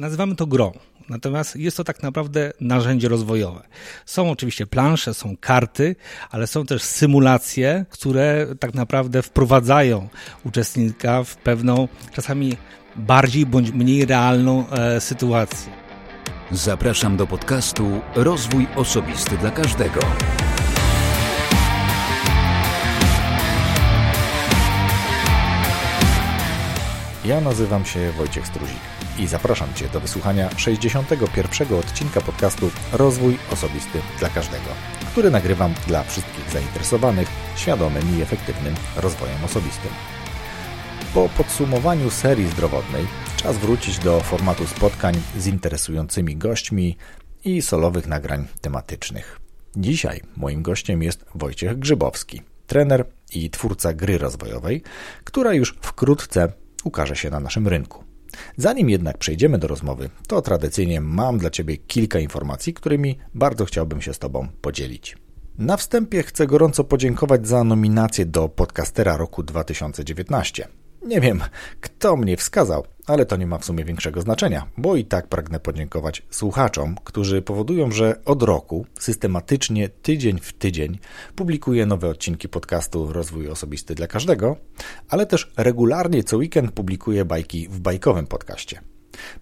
nazywamy to grą. Natomiast jest to tak naprawdę narzędzie rozwojowe. Są oczywiście plansze, są karty, ale są też symulacje, które tak naprawdę wprowadzają uczestnika w pewną czasami bardziej bądź mniej realną e, sytuację. Zapraszam do podcastu Rozwój Osobisty dla Każdego. Ja nazywam się Wojciech Struzik i zapraszam Cię do wysłuchania 61. odcinka podcastu Rozwój Osobisty dla Każdego, który nagrywam dla wszystkich zainteresowanych świadomym i efektywnym rozwojem osobistym. Po podsumowaniu serii zdrowotnej czas wrócić do formatu spotkań z interesującymi gośćmi i solowych nagrań tematycznych. Dzisiaj moim gościem jest Wojciech Grzybowski, trener i twórca gry rozwojowej, która już wkrótce ukaże się na naszym rynku. Zanim jednak przejdziemy do rozmowy, to tradycyjnie mam dla Ciebie kilka informacji, którymi bardzo chciałbym się z Tobą podzielić. Na wstępie chcę gorąco podziękować za nominację do Podcastera roku 2019. Nie wiem, kto mnie wskazał, ale to nie ma w sumie większego znaczenia, bo i tak pragnę podziękować słuchaczom, którzy powodują, że od roku systematycznie, tydzień w tydzień publikuję nowe odcinki podcastu Rozwój Osobisty dla Każdego, ale też regularnie co weekend publikuję bajki w bajkowym podcaście.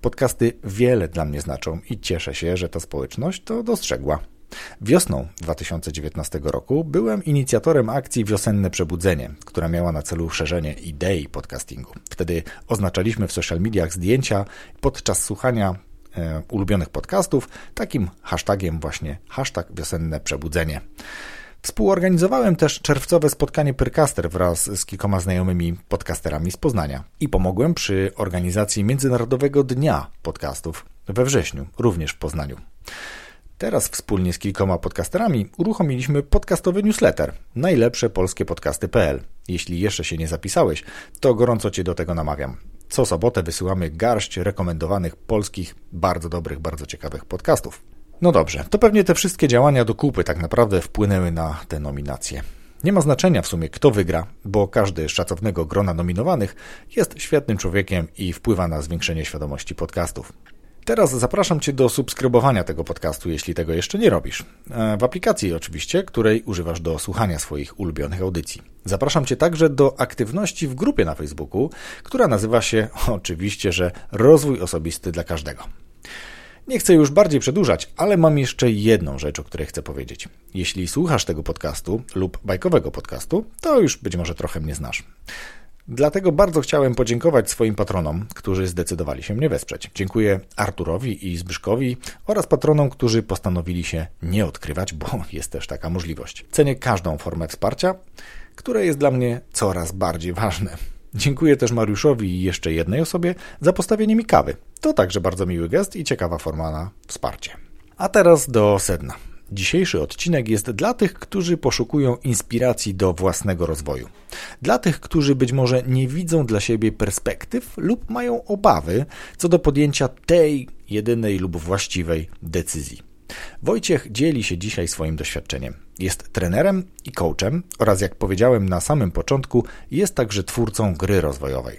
Podcasty wiele dla mnie znaczą i cieszę się, że ta społeczność to dostrzegła. Wiosną 2019 roku byłem inicjatorem akcji Wiosenne Przebudzenie, która miała na celu szerzenie idei podcastingu. Wtedy oznaczaliśmy w social mediach zdjęcia podczas słuchania e, ulubionych podcastów takim hashtagiem właśnie hashtag Wiosenne Przebudzenie. Współorganizowałem też czerwcowe spotkanie Pyrcaster wraz z kilkoma znajomymi podcasterami z Poznania i pomogłem przy organizacji Międzynarodowego Dnia Podcastów we wrześniu, również w Poznaniu. Teraz wspólnie z kilkoma podcasterami uruchomiliśmy podcastowy newsletter najlepsze polskie podcasty.pl. Jeśli jeszcze się nie zapisałeś, to gorąco Cię do tego namawiam. Co sobotę wysyłamy garść rekomendowanych polskich, bardzo dobrych, bardzo ciekawych podcastów. No dobrze, to pewnie te wszystkie działania do kupy tak naprawdę wpłynęły na te nominacje. Nie ma znaczenia w sumie, kto wygra, bo każdy z szacownego grona nominowanych jest świetnym człowiekiem i wpływa na zwiększenie świadomości podcastów. Teraz zapraszam Cię do subskrybowania tego podcastu, jeśli tego jeszcze nie robisz. E, w aplikacji oczywiście, której używasz do słuchania swoich ulubionych audycji. Zapraszam Cię także do aktywności w grupie na Facebooku, która nazywa się oczywiście, że Rozwój Osobisty dla Każdego. Nie chcę już bardziej przedłużać, ale mam jeszcze jedną rzecz, o której chcę powiedzieć. Jeśli słuchasz tego podcastu lub bajkowego podcastu, to już być może trochę mnie znasz. Dlatego bardzo chciałem podziękować swoim patronom, którzy zdecydowali się mnie wesprzeć. Dziękuję Arturowi i Zbyszkowi oraz patronom, którzy postanowili się nie odkrywać, bo jest też taka możliwość. Cenię każdą formę wsparcia, które jest dla mnie coraz bardziej ważne. Dziękuję też Mariuszowi i jeszcze jednej osobie za postawienie mi kawy. To także bardzo miły gest i ciekawa forma na wsparcie. A teraz do sedna. Dzisiejszy odcinek jest dla tych, którzy poszukują inspiracji do własnego rozwoju. Dla tych, którzy być może nie widzą dla siebie perspektyw lub mają obawy co do podjęcia tej jedynej lub właściwej decyzji. Wojciech dzieli się dzisiaj swoim doświadczeniem. Jest trenerem i coachem oraz, jak powiedziałem na samym początku, jest także twórcą gry rozwojowej.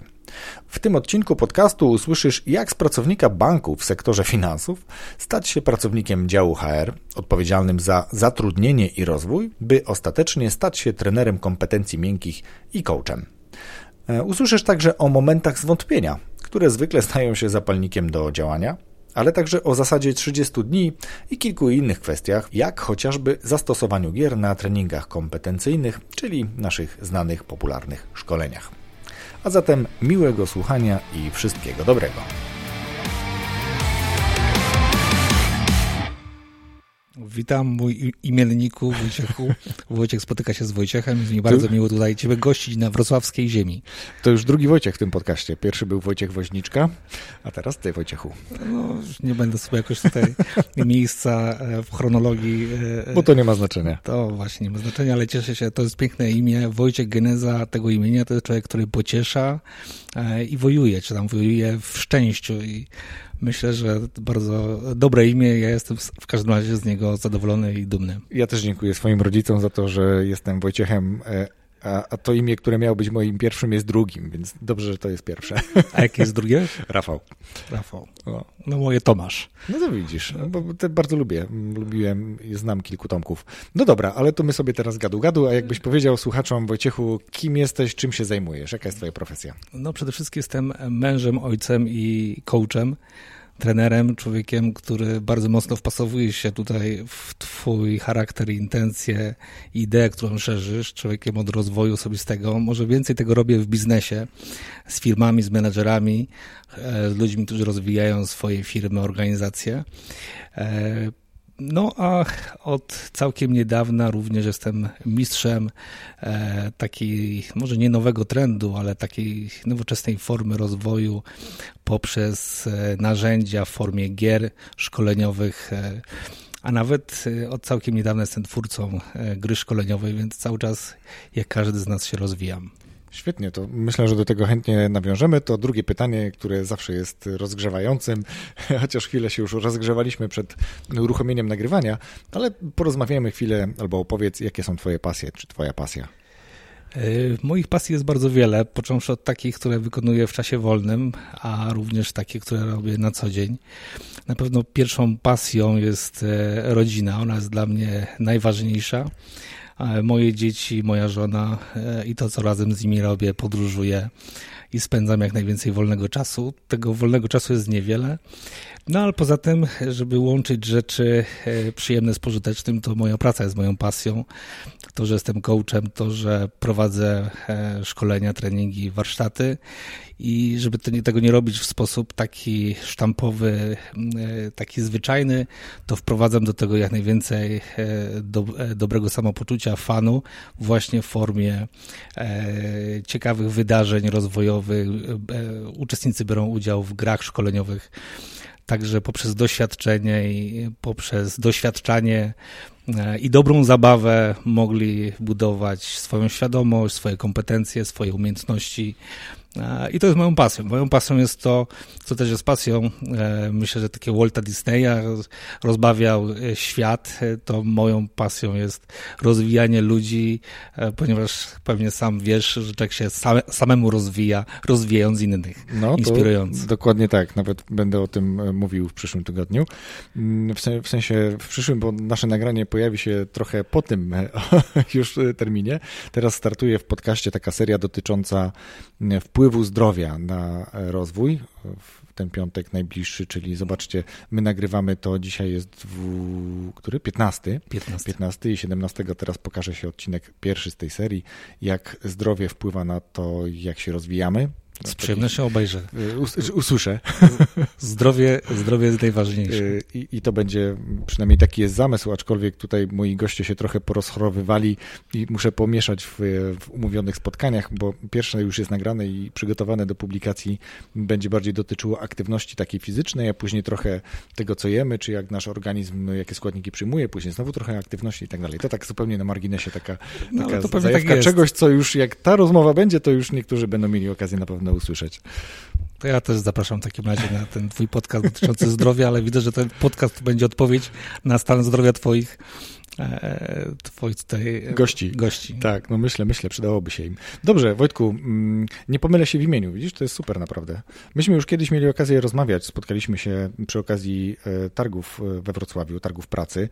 W tym odcinku podcastu usłyszysz, jak z pracownika banku w sektorze finansów stać się pracownikiem działu HR, odpowiedzialnym za zatrudnienie i rozwój, by ostatecznie stać się trenerem kompetencji miękkich i coachem. E, usłyszysz także o momentach zwątpienia, które zwykle stają się zapalnikiem do działania, ale także o zasadzie 30 dni i kilku innych kwestiach, jak chociażby zastosowaniu gier na treningach kompetencyjnych, czyli naszych znanych, popularnych szkoleniach. A zatem miłego słuchania i wszystkiego dobrego. Witam mój imienniku Wojciechu. Wojciech spotyka się z Wojciechem. Jest mi bardzo miło tutaj Ciebie gościć na wrocławskiej ziemi. To już drugi Wojciech w tym podcaście. Pierwszy był Wojciech Woźniczka, a teraz Ty, Wojciechu. No, nie będę sobie jakoś tutaj miejsca e, w chronologii. E, Bo to nie ma znaczenia. To właśnie nie ma znaczenia, ale cieszę się. To jest piękne imię. Wojciech Geneza tego imienia to jest człowiek, który pociesza e, i wojuje, czy tam wojuje w szczęściu i myślę, że bardzo dobre imię. Ja jestem w każdym razie z niego zadowolony i dumny. Ja też dziękuję swoim rodzicom za to, że jestem Wojciechem e, A, a, to imię, które miało być moim pierwszym, jest drugim, więc dobrze, że to jest pierwsze. A jakie jest drugie? Rafał. Rafał. No, no moje Tomasz. No to widzisz, no, bo te bardzo lubię. Lubiłem, znam kilku tomków. No dobra, ale to my sobie teraz gadu gadu, a jakbyś powiedział słuchaczom, Wojciechu, kim jesteś, czym się zajmujesz, jaka jest twoja profesja? No przede wszystkim jestem mężem, ojcem i coachem trenerem, człowiekiem, który bardzo mocno wpasowuje się tutaj w twój charakter, intencje, ideę, którą szerzysz, człowiekiem od rozwoju osobistego. Może więcej tego robię w biznesie, z firmami, z menedżerami, e, z ludźmi, którzy rozwijają swoje firmy, organizacje. No a od całkiem niedawna również jestem mistrzem e, takiej, może nie nowego trendu, ale takiej nowoczesnej formy rozwoju poprzez e, narzędzia w formie gier szkoleniowych. E, a nawet e, od całkiem niedawna jestem twórcą e, gry szkoleniowej, więc cały czas, jak każdy z nas, się rozwijam. Świetnie, to myślę, że do tego chętnie nawiążemy. To drugie pytanie, które zawsze jest rozgrzewającym, chociaż chwilę się już rozgrzewaliśmy przed uruchomieniem nagrywania, ale porozmawiamy chwilę albo opowiedz, jakie są Twoje pasje, czy Twoja pasja. E, moich pasji jest bardzo wiele, począwszy od takich, które wykonuję w czasie wolnym, a również takie, które robię na co dzień. Na pewno pierwszą pasją jest e, rodzina, ona jest dla mnie najważniejsza moje dzieci, moja żona e, i to, co razem z nimi robię, podróżuję i spędzam jak najwięcej wolnego czasu. Tego wolnego czasu jest niewiele. No ale poza tym, żeby łączyć rzeczy e, przyjemne z pożytecznym, to moja praca jest moją pasją. To, że jestem coachem, to, że prowadzę e, szkolenia, treningi, warsztaty i żeby tego nie robić w sposób taki sztampowy, e, taki zwyczajny, to wprowadzam do tego jak najwięcej do, dobrego samopoczucia, fanu, właśnie w formie ciekawych wydarzeń rozwojowych. Uczestnicy biorą udział w grach szkoleniowych także poprzez doświadczenie i poprzez doświadczanie i dobrą zabawę mogli budować swoją świadomość, swoje kompetencje, swoje umiejętności, i to jest moją pasją. Moją pasją jest to, co też jest pasją, e, myślę, że takie Walta Disneya rozbawiał e, świat, e, to moją pasją jest rozwijanie ludzi, ponieważ pewnie sam wiesz, że człowiek się same, samemu rozwija, rozwijając innych, no, inspirując. Dokładnie tak, nawet będę o tym mówił w przyszłym tygodniu. Mm, w sensie w przyszłym, bo nasze nagranie pojawi się trochę po tym już terminie. Teraz startuje w podcaście taka seria dotycząca wpływu wpływu zdrowia na rozwój w ten piątek najbliższy, czyli zobaczcie, my nagrywamy to, dzisiaj jest w, który? 15. 15. 15 i 17 teraz pokaże się odcinek pierwszy z tej serii, jak zdrowie wpływa na to, jak się rozwijamy, z przyjemnością obejrzę. Y, us, usłyszę. Zdrowie, zdrowie jest najważniejsze. Y, I, I, to będzie, przynajmniej taki jest zamysł, aczkolwiek tutaj moi goście się trochę porozchorowywali i muszę pomieszać w, w umówionych spotkaniach, bo pierwsze już jest nagrane i przygotowane do publikacji będzie bardziej dotyczyło aktywności takiej fizycznej, a później trochę tego, co jemy, czy jak nasz organizm, jakie składniki przyjmuje, później znowu trochę aktywności i tak dalej. To tak zupełnie na marginesie taka, no, taka no, zajawka tak czegoś, co już jak ta rozmowa będzie, to już niektórzy będą mieli okazję na pewno usłyszeć. To ja też zapraszam w takim razie na ten twój podcast dotyczący zdrowia, ale widzę, że ten podcast będzie odpowiedź na stan zdrowia twoich twoich tutaj gości. gości. Tak, no myślę, myślę, przydałoby się im. Dobrze, Wojtku, mm, nie pomylę się w imieniu, widzisz, to jest super naprawdę. Myśmy już kiedyś mieli okazję rozmawiać, spotkaliśmy się przy okazji e, targów e, we Wrocławiu, targów pracy.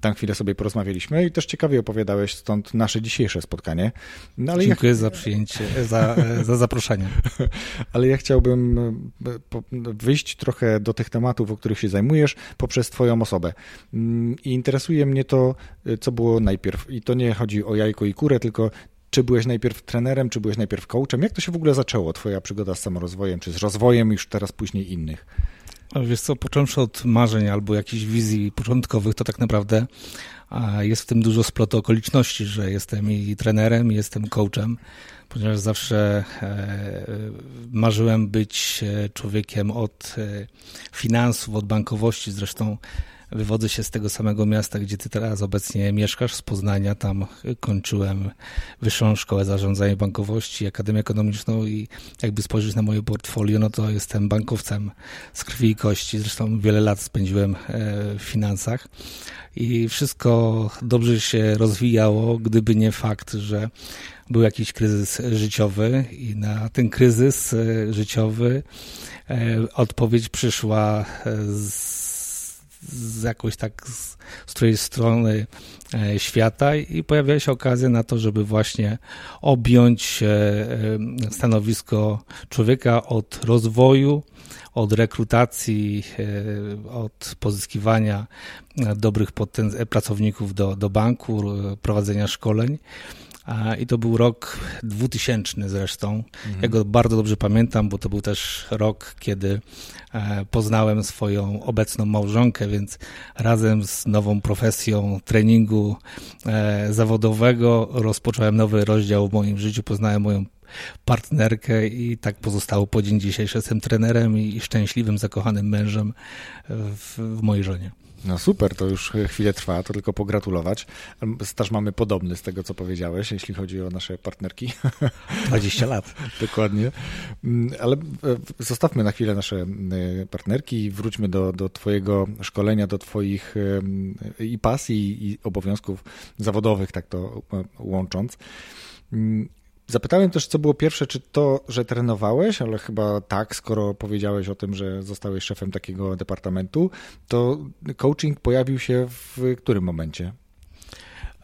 Tam chwilę sobie porozmawialiśmy i też ciekawie opowiadałeś, stąd nasze dzisiejsze spotkanie. No, ale Dziękuję ja... za przyjęcie, za, za zaproszenie. ale ja chciałbym wyjść trochę do tych tematów, o których się zajmujesz, poprzez twoją osobę. Mm, I interesuje mnie to, co było najpierw. I to nie chodzi o jajko i kurę, tylko czy byłeś najpierw trenerem, czy byłeś najpierw coachem? Jak to się w ogóle zaczęło, twoja przygoda z samorozwojem, czy z rozwojem już teraz później innych? Wiesz co, począwszy od marzeń albo jakichś wizji początkowych, to tak naprawdę jest w tym dużo splotu okoliczności, że jestem i trenerem, i jestem coachem, ponieważ zawsze e, marzyłem być e, człowiekiem od e, finansów, od bankowości, zresztą Wywodzę się z tego samego miasta, gdzie ty teraz obecnie mieszkasz, z Poznania. Tam kończyłem Wyższą Szkołę Zarządzania Bankowości, Akademię Ekonomiczną i jakby spojrzeć na moje portfolio, no to jestem bankowcem z krwi i kości. Zresztą wiele lat spędziłem e, w finansach i wszystko dobrze się rozwijało, gdyby nie fakt, że był jakiś kryzys życiowy i na ten kryzys e, życiowy e, odpowiedź przyszła z z jakoś tak z, z strony e, świata i pojawiła się okazja na to, żeby właśnie objąć e, e, stanowisko człowieka od rozwoju, od rekrutacji, od pozyskiwania dobrych pracowników do, do banku, prowadzenia szkoleń i to był rok 2000 zresztą. Mhm. Ja go bardzo dobrze pamiętam, bo to był też rok, kiedy e, poznałem swoją obecną małżonkę, więc razem z nową profesją treningu e, zawodowego rozpocząłem nowy rozdział w moim życiu. Poznałem moją partnerkę i tak pozostało po dzień dzisiejszy. Jestem trenerem i szczęśliwym, zakochanym mężem w, w mojej żonie. No super, to już chwilę trwa, to tylko pogratulować. Staż mamy podobny z tego, co powiedziałeś, jeśli chodzi o nasze partnerki. 20 lat. Dokładnie. Mm, ale e, zostawmy na chwilę nasze e, partnerki i wróćmy do, do Twojego szkolenia, do Twoich e, i pasji, i obowiązków zawodowych, tak to łącząc. Zapytałem też, co było pierwsze, czy to, że trenowałeś, ale chyba tak, skoro powiedziałeś o tym, że zostałeś szefem takiego departamentu, to coaching pojawił się w którym momencie?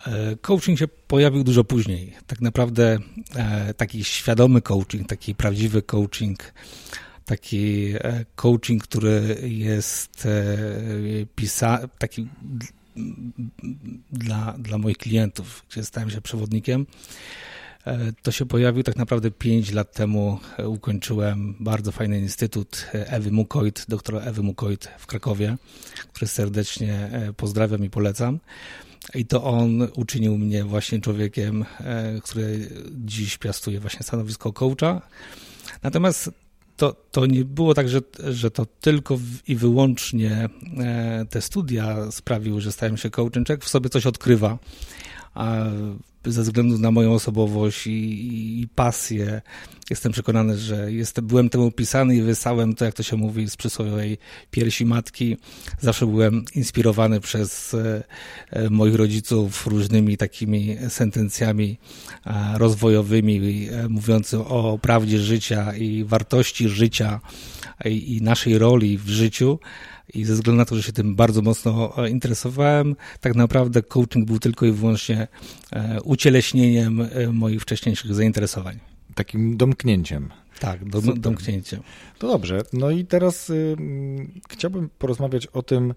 E, coaching się pojawił dużo później. Tak naprawdę e, taki świadomy coaching, taki prawdziwy coaching, taki e, coaching, który jest pisany, taki dla, dla moich klientów, gdzie stałem się przewodnikiem to się pojawił tak naprawdę 5 lat temu. E, ukończyłem bardzo fajny instytut e, Ewy Mukoit, doktora Ewy Mukoit w Krakowie, który serdecznie pozdrawiam i polecam. I to on uczynił mnie właśnie człowiekiem, który dziś piastuje właśnie stanowisko coacha. Natomiast to, to nie było tak, że, że to tylko i wyłącznie te studia sprawiły, że stałem się coachem. Człowiek w sobie coś odkrywa ze względu na moją osobowość i, i pasję. Jestem przekonany, że jestem, byłem temu pisany i wysałem to, jak to się mówi, z przysłowiowej piersi matki. Zawsze byłem inspirowany przez e, e moich rodziców różnymi takimi sentencjami rozwojowymi, e, mówiącymi o prawdzie życia i wartości życia i, i naszej roli w życiu i ze względu na to, że się tym bardzo mocno e, interesowałem, tak naprawdę coaching był tylko i wyłącznie e, ucieleśnieniem e, moich wcześniejszych zainteresowań. Takim domknięciem. Tak, dom, domknięciem. To dobrze. No i teraz y, chciałbym porozmawiać o tym,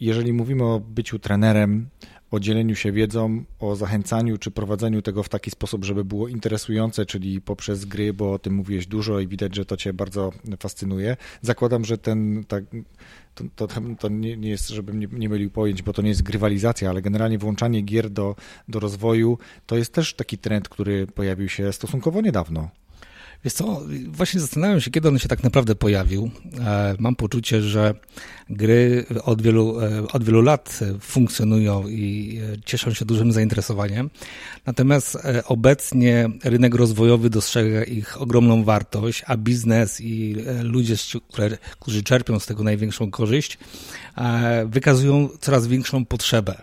jeżeli mówimy o byciu trenerem, o dzieleniu się wiedzą, o zachęcaniu czy prowadzeniu tego w taki sposób, żeby było interesujące, czyli poprzez gry, bo o tym mówiłeś dużo i widać, że to Cię bardzo fascynuje. Zakładam, że ten tak, to, to, to nie, nie, jest, żebym nie, nie mylił pojęć, bo to nie jest grywalizacja, ale generalnie włączanie gier do, do rozwoju to jest też taki trend, który pojawił się stosunkowo niedawno. Wiesz co, właśnie zastanawiam się, kiedy on się tak naprawdę pojawił. E, mam poczucie, że gry od wielu, e, od wielu lat funkcjonują i e, cieszą się dużym zainteresowaniem. Natomiast obecnie rynek rozwojowy dostrzega ich ogromną wartość, a biznes i ludzie, którzy czerpią z tego największą korzyść, wykazują coraz większą potrzebę.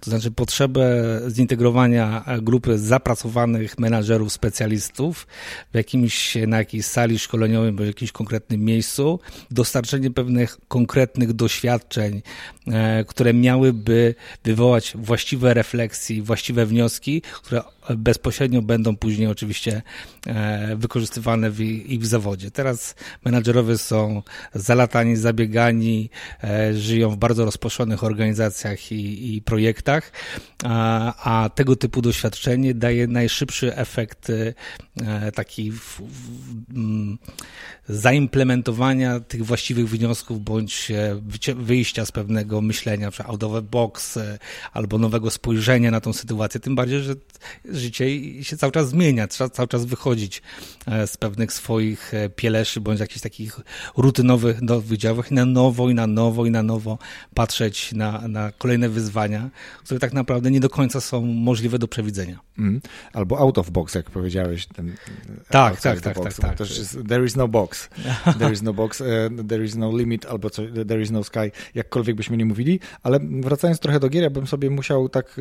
To znaczy potrzebę zintegrowania grupy zapracowanych menadżerów, specjalistów w jakimś, na jakiejś sali szkoleniowej w jakimś konkretnym miejscu, dostarczenie pewnych konkretnych doświadczeń, e, które miałyby wywołać właściwe refleksje, właściwe wnioski, które bezpośrednio będą później oczywiście e, wykorzystywane w, i w zawodzie. Teraz menadżerowie są zalatani, zabiegani, e, żyją w bardzo rozproszonych organizacjach i, i projektach, a, a, tego typu doświadczenie daje najszybszy efekt e, taki w, w, zaimplementowania tych właściwych wniosków bądź wyjścia z pewnego myślenia, out of box albo nowego spojrzenia na tą sytuację. Tym bardziej, że życie i się cały czas zmienia, trzeba cały czas wychodzić e, z pewnych swoich e, pieleszy bądź jakichś takich rutynowych nowych działach i na nowo i na nowo i na nowo patrzeć na, na kolejne wyzwania, które tak naprawdę nie do końca są możliwe do przewidzenia. Mm. Albo out of box, jak powiedziałeś. Ten, tak, tak, tak, box, tak, tak. Jest, there is no box. There is no box, there is no limit, albo co, there is no sky, jakkolwiek byśmy nie mówili, ale wracając trochę do gier, ja bym sobie musiał tak,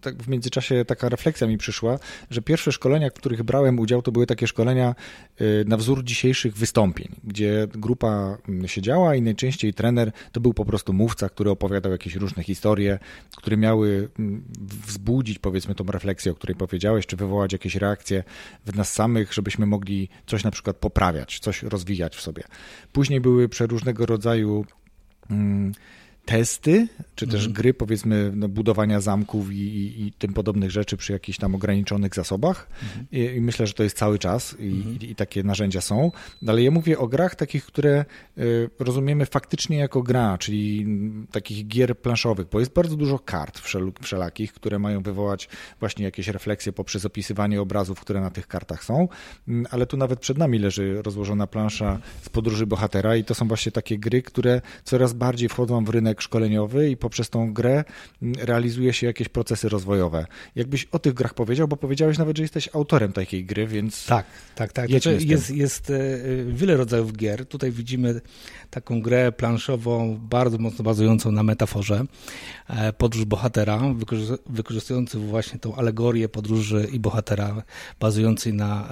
tak w międzyczasie taka refleksja mi przyszła, że pierwsze szkolenia, w których brałem udział, to były takie szkolenia y, na wzór dzisiejszych wystąpień, gdzie grupa siedziała i najczęściej trener to był po prostu mówca, który opowiadał jakieś różne historie, które miały mm, wzbudzić powiedzmy tą refleksję, o której powiedziałeś, czy wywołać jakieś reakcje w nas samych, żebyśmy mogli coś na przykład poprawiać, coś rozwijać w sobie. Później były przeróżnego rodzaju mm, testy, czy też mhm. gry, powiedzmy, no, budowania zamków i, i, i, tym podobnych rzeczy przy jakichś tam ograniczonych zasobach. Mhm. I, I, myślę, że to jest cały czas mhm. i, takie narzędzia są. Ale ja mówię o grach takich, które y, rozumiemy faktycznie jako gra, czyli takich gier planszowych, bo jest bardzo dużo kart wszel wszelakich, które mają wywołać właśnie jakieś refleksje poprzez opisywanie obrazów, które na tych kartach są. Mm, ale tu nawet przed nami leży rozłożona plansza z podróży bohatera i to są właśnie takie gry, które coraz bardziej wchodzą w rynek rynek szkoleniowy i poprzez tą grę realizuje się jakieś procesy rozwojowe. Jakbyś o tych grach powiedział, bo powiedziałeś nawet, że jesteś autorem takiej gry, więc. Tak, tak, tak. Znaczy, jest, jest e, wiele rodzajów gier. Tutaj widzimy taką grę planszową, bardzo mocno bazującą na metaforze. E, podróż bohatera, wykorzystujący właśnie tą alegorię podróży i bohatera, bazującej na.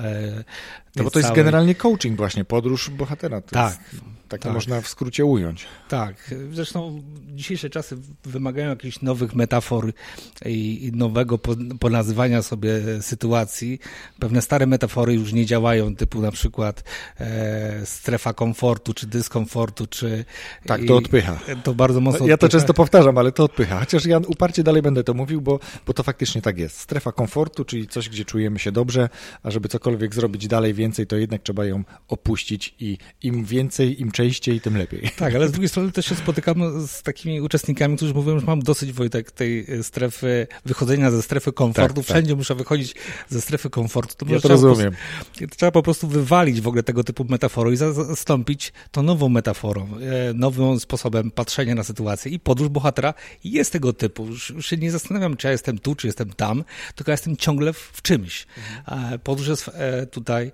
No bo to jest generalnie coaching, właśnie, podróż bohatera. To tak. Jest... Tak, tak można w skrócie ująć. Tak. Zresztą dzisiejsze czasy wymagają jakichś nowych metafor i nowego ponazywania sobie sytuacji. Pewne stare metafory już nie działają, typu na przykład e, strefa komfortu, czy dyskomfortu, czy... Tak, to odpycha. To bardzo mocno Ja to często powtarzam, ale to odpycha. Chociaż ja uparcie dalej będę to mówił, bo, bo to faktycznie tak jest. Strefa komfortu, czyli coś, gdzie czujemy się dobrze, a żeby cokolwiek zrobić dalej więcej, to jednak trzeba ją opuścić i im więcej, im częściej, tym lepiej. Tak, ale z drugiej strony też się spotykam z takimi uczestnikami, którzy mówią, że mam dosyć, Wojtek, tej strefy, wychodzenia ze strefy komfortu. Tak, tak. Wszędzie tak. muszę wychodzić ze strefy komfortu. To ja to rozumiem. Po, trzeba po prostu wywalić w ogóle tego typu metafory i zastąpić to nową metaforą, e, nowym sposobem patrzenia na sytuację. I podróż bohatera jest tego typu. Już, już się nie zastanawiam, czy ja jestem tu, czy jestem tam, tylko ja jestem ciągle w, w czymś. Mhm. Podróż jest e, tutaj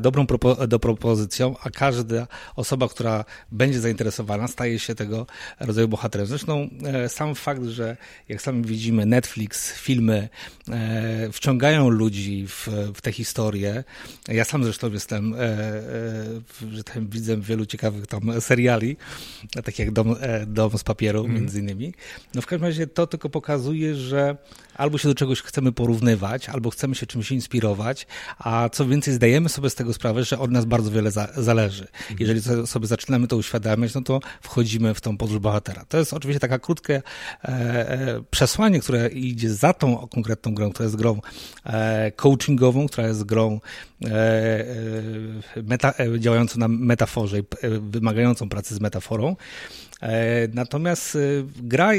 dobrą propo do propozycją, a każda osoba, która będzie zainteresowana, staje się tego rodzaju bohaterem. Zresztą e, sam fakt, że jak sami widzimy, Netflix, filmy e, wciągają ludzi w, w te historie. Ja sam zresztą jestem, e, że tam widzę wielu ciekawych tam seriali, takich jak Dom, Dom z papieru, mm. między innymi. No w każdym razie to tylko pokazuje, że albo się do czegoś chcemy porównywać, albo chcemy się czymś inspirować, a co więcej, zdajemy sobie z tego sprawę, że od nas bardzo wiele za, zależy. Mhm. Jeżeli sobie zaczynamy to uświadamiać, no to wchodzimy w tą podróż bohatera. To jest oczywiście taka krótkie e, e, przesłanie, które idzie za tą konkretną grą, która jest grą e, coachingową, która jest grą e, e, meta, e, działającą na metaforze, wymagającą pracy z metaforą. Natomiast gra,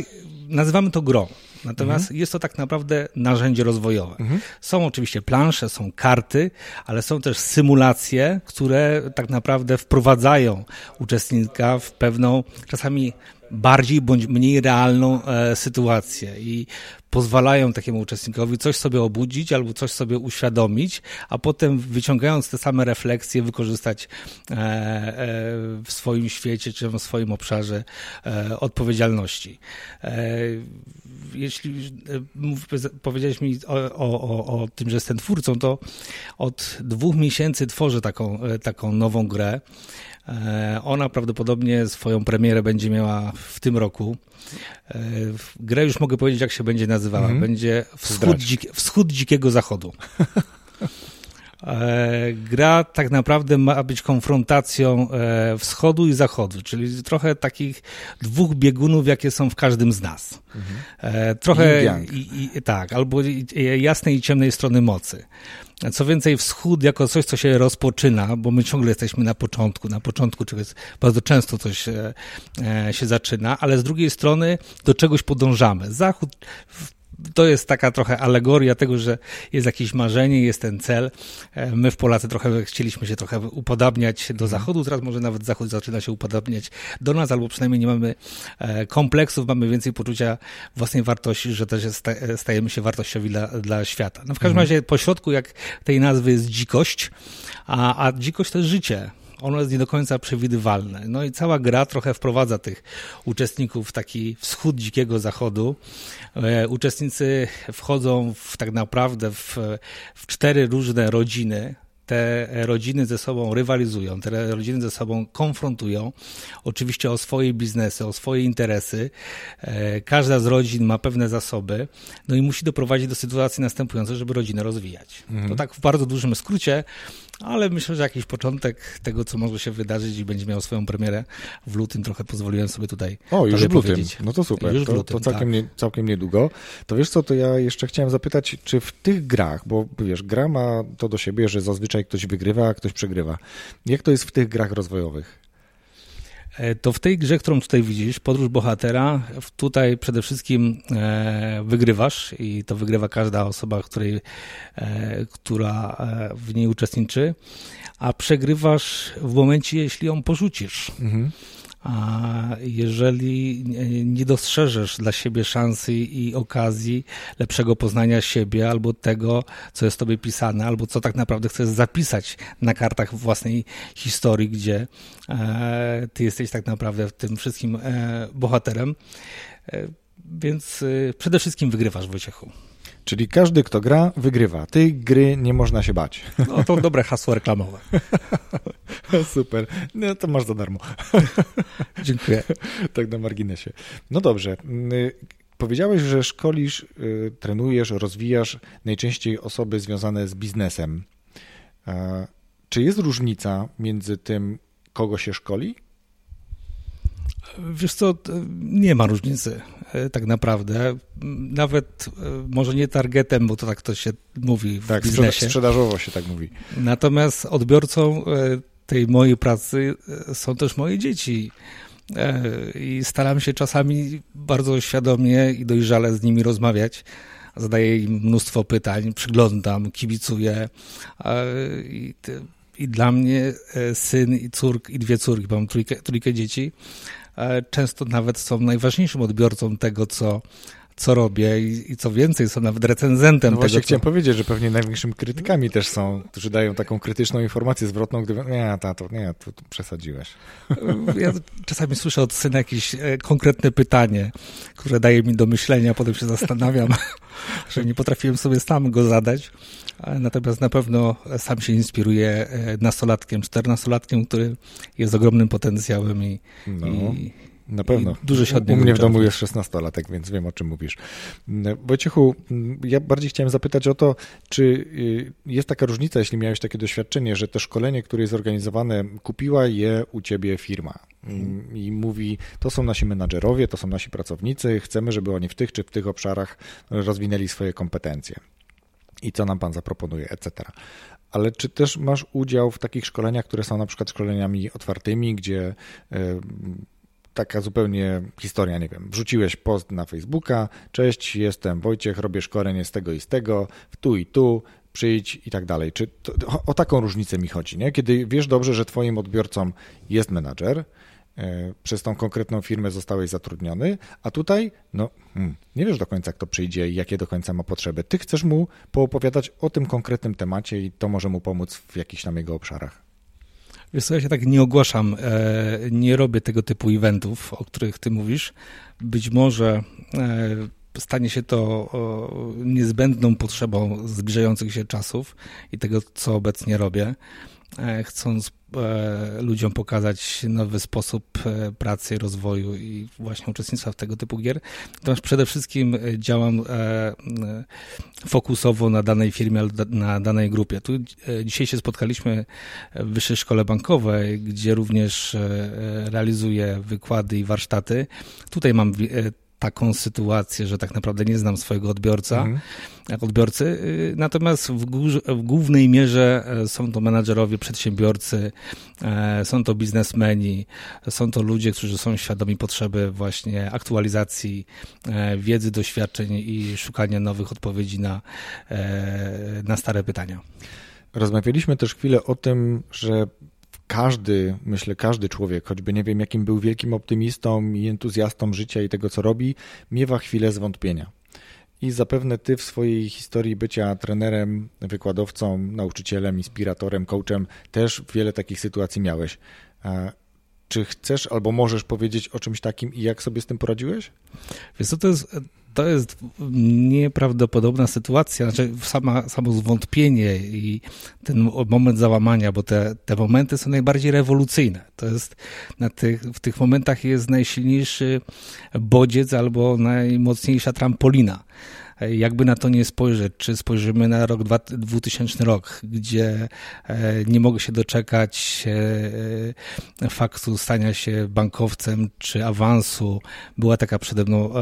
nazywamy to grą. Natomiast mhm. jest to tak naprawdę narzędzie rozwojowe. Mhm. Są oczywiście plansze, są karty, ale są też symulacje, które tak naprawdę wprowadzają uczestnika w pewną, czasami bardziej bądź mniej realną e, sytuację i pozwalają takiemu uczestnikowi coś sobie obudzić albo coś sobie uświadomić, a potem wyciągając te same refleksje wykorzystać e, e, w swoim świecie czy w swoim obszarze e, odpowiedzialności. E, jeśli e, powiedziałeś mi o, o, o, tym, że jestem twórcą, to od dwóch miesięcy tworzę taką, taką nową grę. E, ona prawdopodobnie swoją premierę będzie miała w tym roku. E, grę już mogę powiedzieć, jak się będzie nazywała. Mm. Będzie Wschód, dzik, Wschód Dzikiego Zachodu. E, gra tak naprawdę ma być konfrontacją wschodu i zachodu, czyli trochę takich dwóch biegunów, jakie są w każdym z nas. Mhm. Trochę i, i, tak, albo jasnej i ciemnej strony mocy. Co więcej, wschód jako coś, co się rozpoczyna, bo my ciągle jesteśmy na początku, na początku czegoś, bardzo często coś e, e, się zaczyna, ale z drugiej strony do czegoś podążamy. Zachód to jest taka trochę alegoria tego, że jest jakieś marzenie, jest ten cel. E, my w Polacy trochę chcieliśmy się trochę upodabniać do mhm. Zachodu, teraz może nawet Zachód zaczyna się upodabniać do nas, albo przynajmniej nie mamy e, kompleksów, mamy więcej poczucia własnej wartości, że też stajemy się wartościowi dla, dla świata. No w każdym mhm. razie pośrodku jak tej nazwy jest dzikość, a, a dzikość to jest życie ono jest nie do końca przewidywalne. No i cała gra trochę wprowadza tych uczestników w taki wschód dzikiego zachodu. E, uczestnicy wchodzą w, tak naprawdę w, w cztery różne rodziny, te rodziny ze sobą rywalizują, te rodziny ze sobą konfrontują, oczywiście o swoje biznesy, o swoje interesy. E, każda z rodzin ma pewne zasoby, no i musi doprowadzić do sytuacji następującej, żeby rodzinę rozwijać. Mhm. To tak w bardzo dużym skrócie, ale myślę, że jakiś początek tego, co może się wydarzyć i będzie miał swoją premierę w lutym, trochę pozwoliłem sobie tutaj O, już w lutym. No to super, już to, lutym, to całkiem, tak. nie, całkiem niedługo. To wiesz co, to ja jeszcze chciałem zapytać, czy w tych grach, bo wiesz, gra ma to do siebie, że zazwyczaj ktoś wygrywa, a ktoś przegrywa. Jak to jest w tych grach rozwojowych? E, to w tej grze, którą tutaj widzisz, Podróż Bohatera, tutaj przede wszystkim e, wygrywasz i to wygrywa każda osoba, której, e, która w niej uczestniczy, a przegrywasz w momencie, jeśli ją porzucisz. Mhm. A jeżeli nie dostrzeżesz dla siebie szansy i okazji lepszego poznania siebie, albo tego, co jest tobie pisane, albo co tak naprawdę chcesz zapisać na kartach własnej historii, gdzie e, ty jesteś tak naprawdę w tym wszystkim e, bohaterem. E, więc przede wszystkim wygrywasz, Wojciechu. Czyli każdy, kto gra, wygrywa. Tej gry nie można się bać. No to dobre hasło reklamowe. Super. No to masz za darmo. Dziękuję. Tak na marginesie. No dobrze. Y, powiedziałeś, że szkolisz, y, trenujesz, rozwijasz najczęściej osoby związane z biznesem. Czy jest różnica między tym, kogo się szkoli? Wiesz co, nie ma różnicy tak naprawdę. Nawet e, może nie targetem, bo to tak to się mówi w tak, biznesie. sprzedażowo się tak mówi. Natomiast odbiorcą e, tej mojej pracy są też moje dzieci. I staram się czasami bardzo świadomie i dojrzale z nimi rozmawiać. Zadaję im mnóstwo pytań, przyglądam, kibicuję. I, i dla mnie syn i córk i dwie córki, mam trójkę, trójkę dzieci, E, często nawet są najważniejszym odbiorcą tego, co, co robię i, i co więcej, są nawet recenzentem no właśnie tego. chciałem co... powiedzieć, że pewnie największym krytykami też są, którzy dają taką krytyczną informację zwrotną, gdy nie, tato, nie, tu, tu przesadziłeś. Ja czasami słyszę od syna jakieś e, konkretne pytanie, które daje mi do myślenia, potem się zastanawiam, że nie potrafiłem sobie sam go zadać. Natomiast na pewno sam się inspiruję e, nastolatkiem, czternastolatkiem, który jest ogromnym potencjałem i, no. i na pewno. Dużo się U mnie w domu jest 16-latek, więc wiem o czym mówisz. Wojciechu, ja bardziej chciałem zapytać o to, czy y, jest taka różnica, jeśli miałeś takie doświadczenie, że to szkolenie, które jest zorganizowane, kupiła je u ciebie firma hmm. i mówi, to są nasi menadżerowie, to są nasi pracownicy, chcemy, żeby oni w tych czy w tych obszarach rozwinęli swoje kompetencje i co nam Pan zaproponuje, etc. Ale czy też masz udział w takich szkoleniach, które są na przykład szkoleniami otwartymi, gdzie e, taka zupełnie historia, nie wiem, wrzuciłeś post na Facebooka, cześć, jestem Wojciech, robię szkolenie z tego i z tego, w tu i tu, przyjdź i tak dalej. Czy to, o taką różnicę mi chodzi, nie? Kiedy wiesz dobrze, że twoim odbiorcą jest menadżer, E, przez tą konkretną firmę zostałeś zatrudniony, a tutaj no, hmm, nie wiesz do końca, kto przyjdzie i jakie do końca ma potrzeby. Ty chcesz mu poopowiadać o tym konkretnym temacie i to może mu pomóc w jakichś tam jego obszarach. Wiesz co, ja się tak nie ogłaszam, e, nie robię tego typu eventów, o których ty mówisz. Być może e, stanie się to niezbędną potrzebą zbliżających się czasów i tego, co obecnie robię. E, chcąc e, ludziom pokazać nowy sposób e, pracy, rozwoju i właśnie uczestnictwa w tego typu gier. Natomiast przede wszystkim działam fokusowo na danej firmie, na danej grupie. Tu dzisiaj się spotkaliśmy w Wyższej Szkole Bankowej, gdzie również realizuję wykłady i warsztaty. Tutaj mam taką sytuację, że tak naprawdę nie znam swojego odbiorca, mhm. odbiorcy. Y, natomiast w, w, głównej mierze e, są to menadżerowie, przedsiębiorcy, e, są to biznesmeni, są to ludzie, którzy są świadomi potrzeby właśnie aktualizacji wiedzy, doświadczeń i szukania nowych odpowiedzi na, na stare pytania. Rozmawialiśmy też chwilę o tym, że każdy, myślę, każdy człowiek, choćby nie wiem, jakim był wielkim optymistą i entuzjastą życia i tego, co robi, miewa chwilę zwątpienia. I zapewne ty w swojej historii bycia trenerem, wykładowcą, nauczycielem, inspiratorem, coachem też wiele takich sytuacji miałeś. Czy chcesz albo możesz powiedzieć o czymś takim i jak sobie z tym poradziłeś? Co, to jest to jest nieprawdopodobna sytuacja, znaczy sama, samo zwątpienie i ten moment załamania, bo te, te momenty są najbardziej rewolucyjne. To jest na tych, w tych momentach jest najsilniejszy bodziec albo najmocniejsza trampolina jakby na to nie spojrzeć, czy spojrzymy na rok 2000 rok, gdzie e, nie mogę się doczekać e, e, faktu stania się bankowcem, czy awansu. Była taka przede mną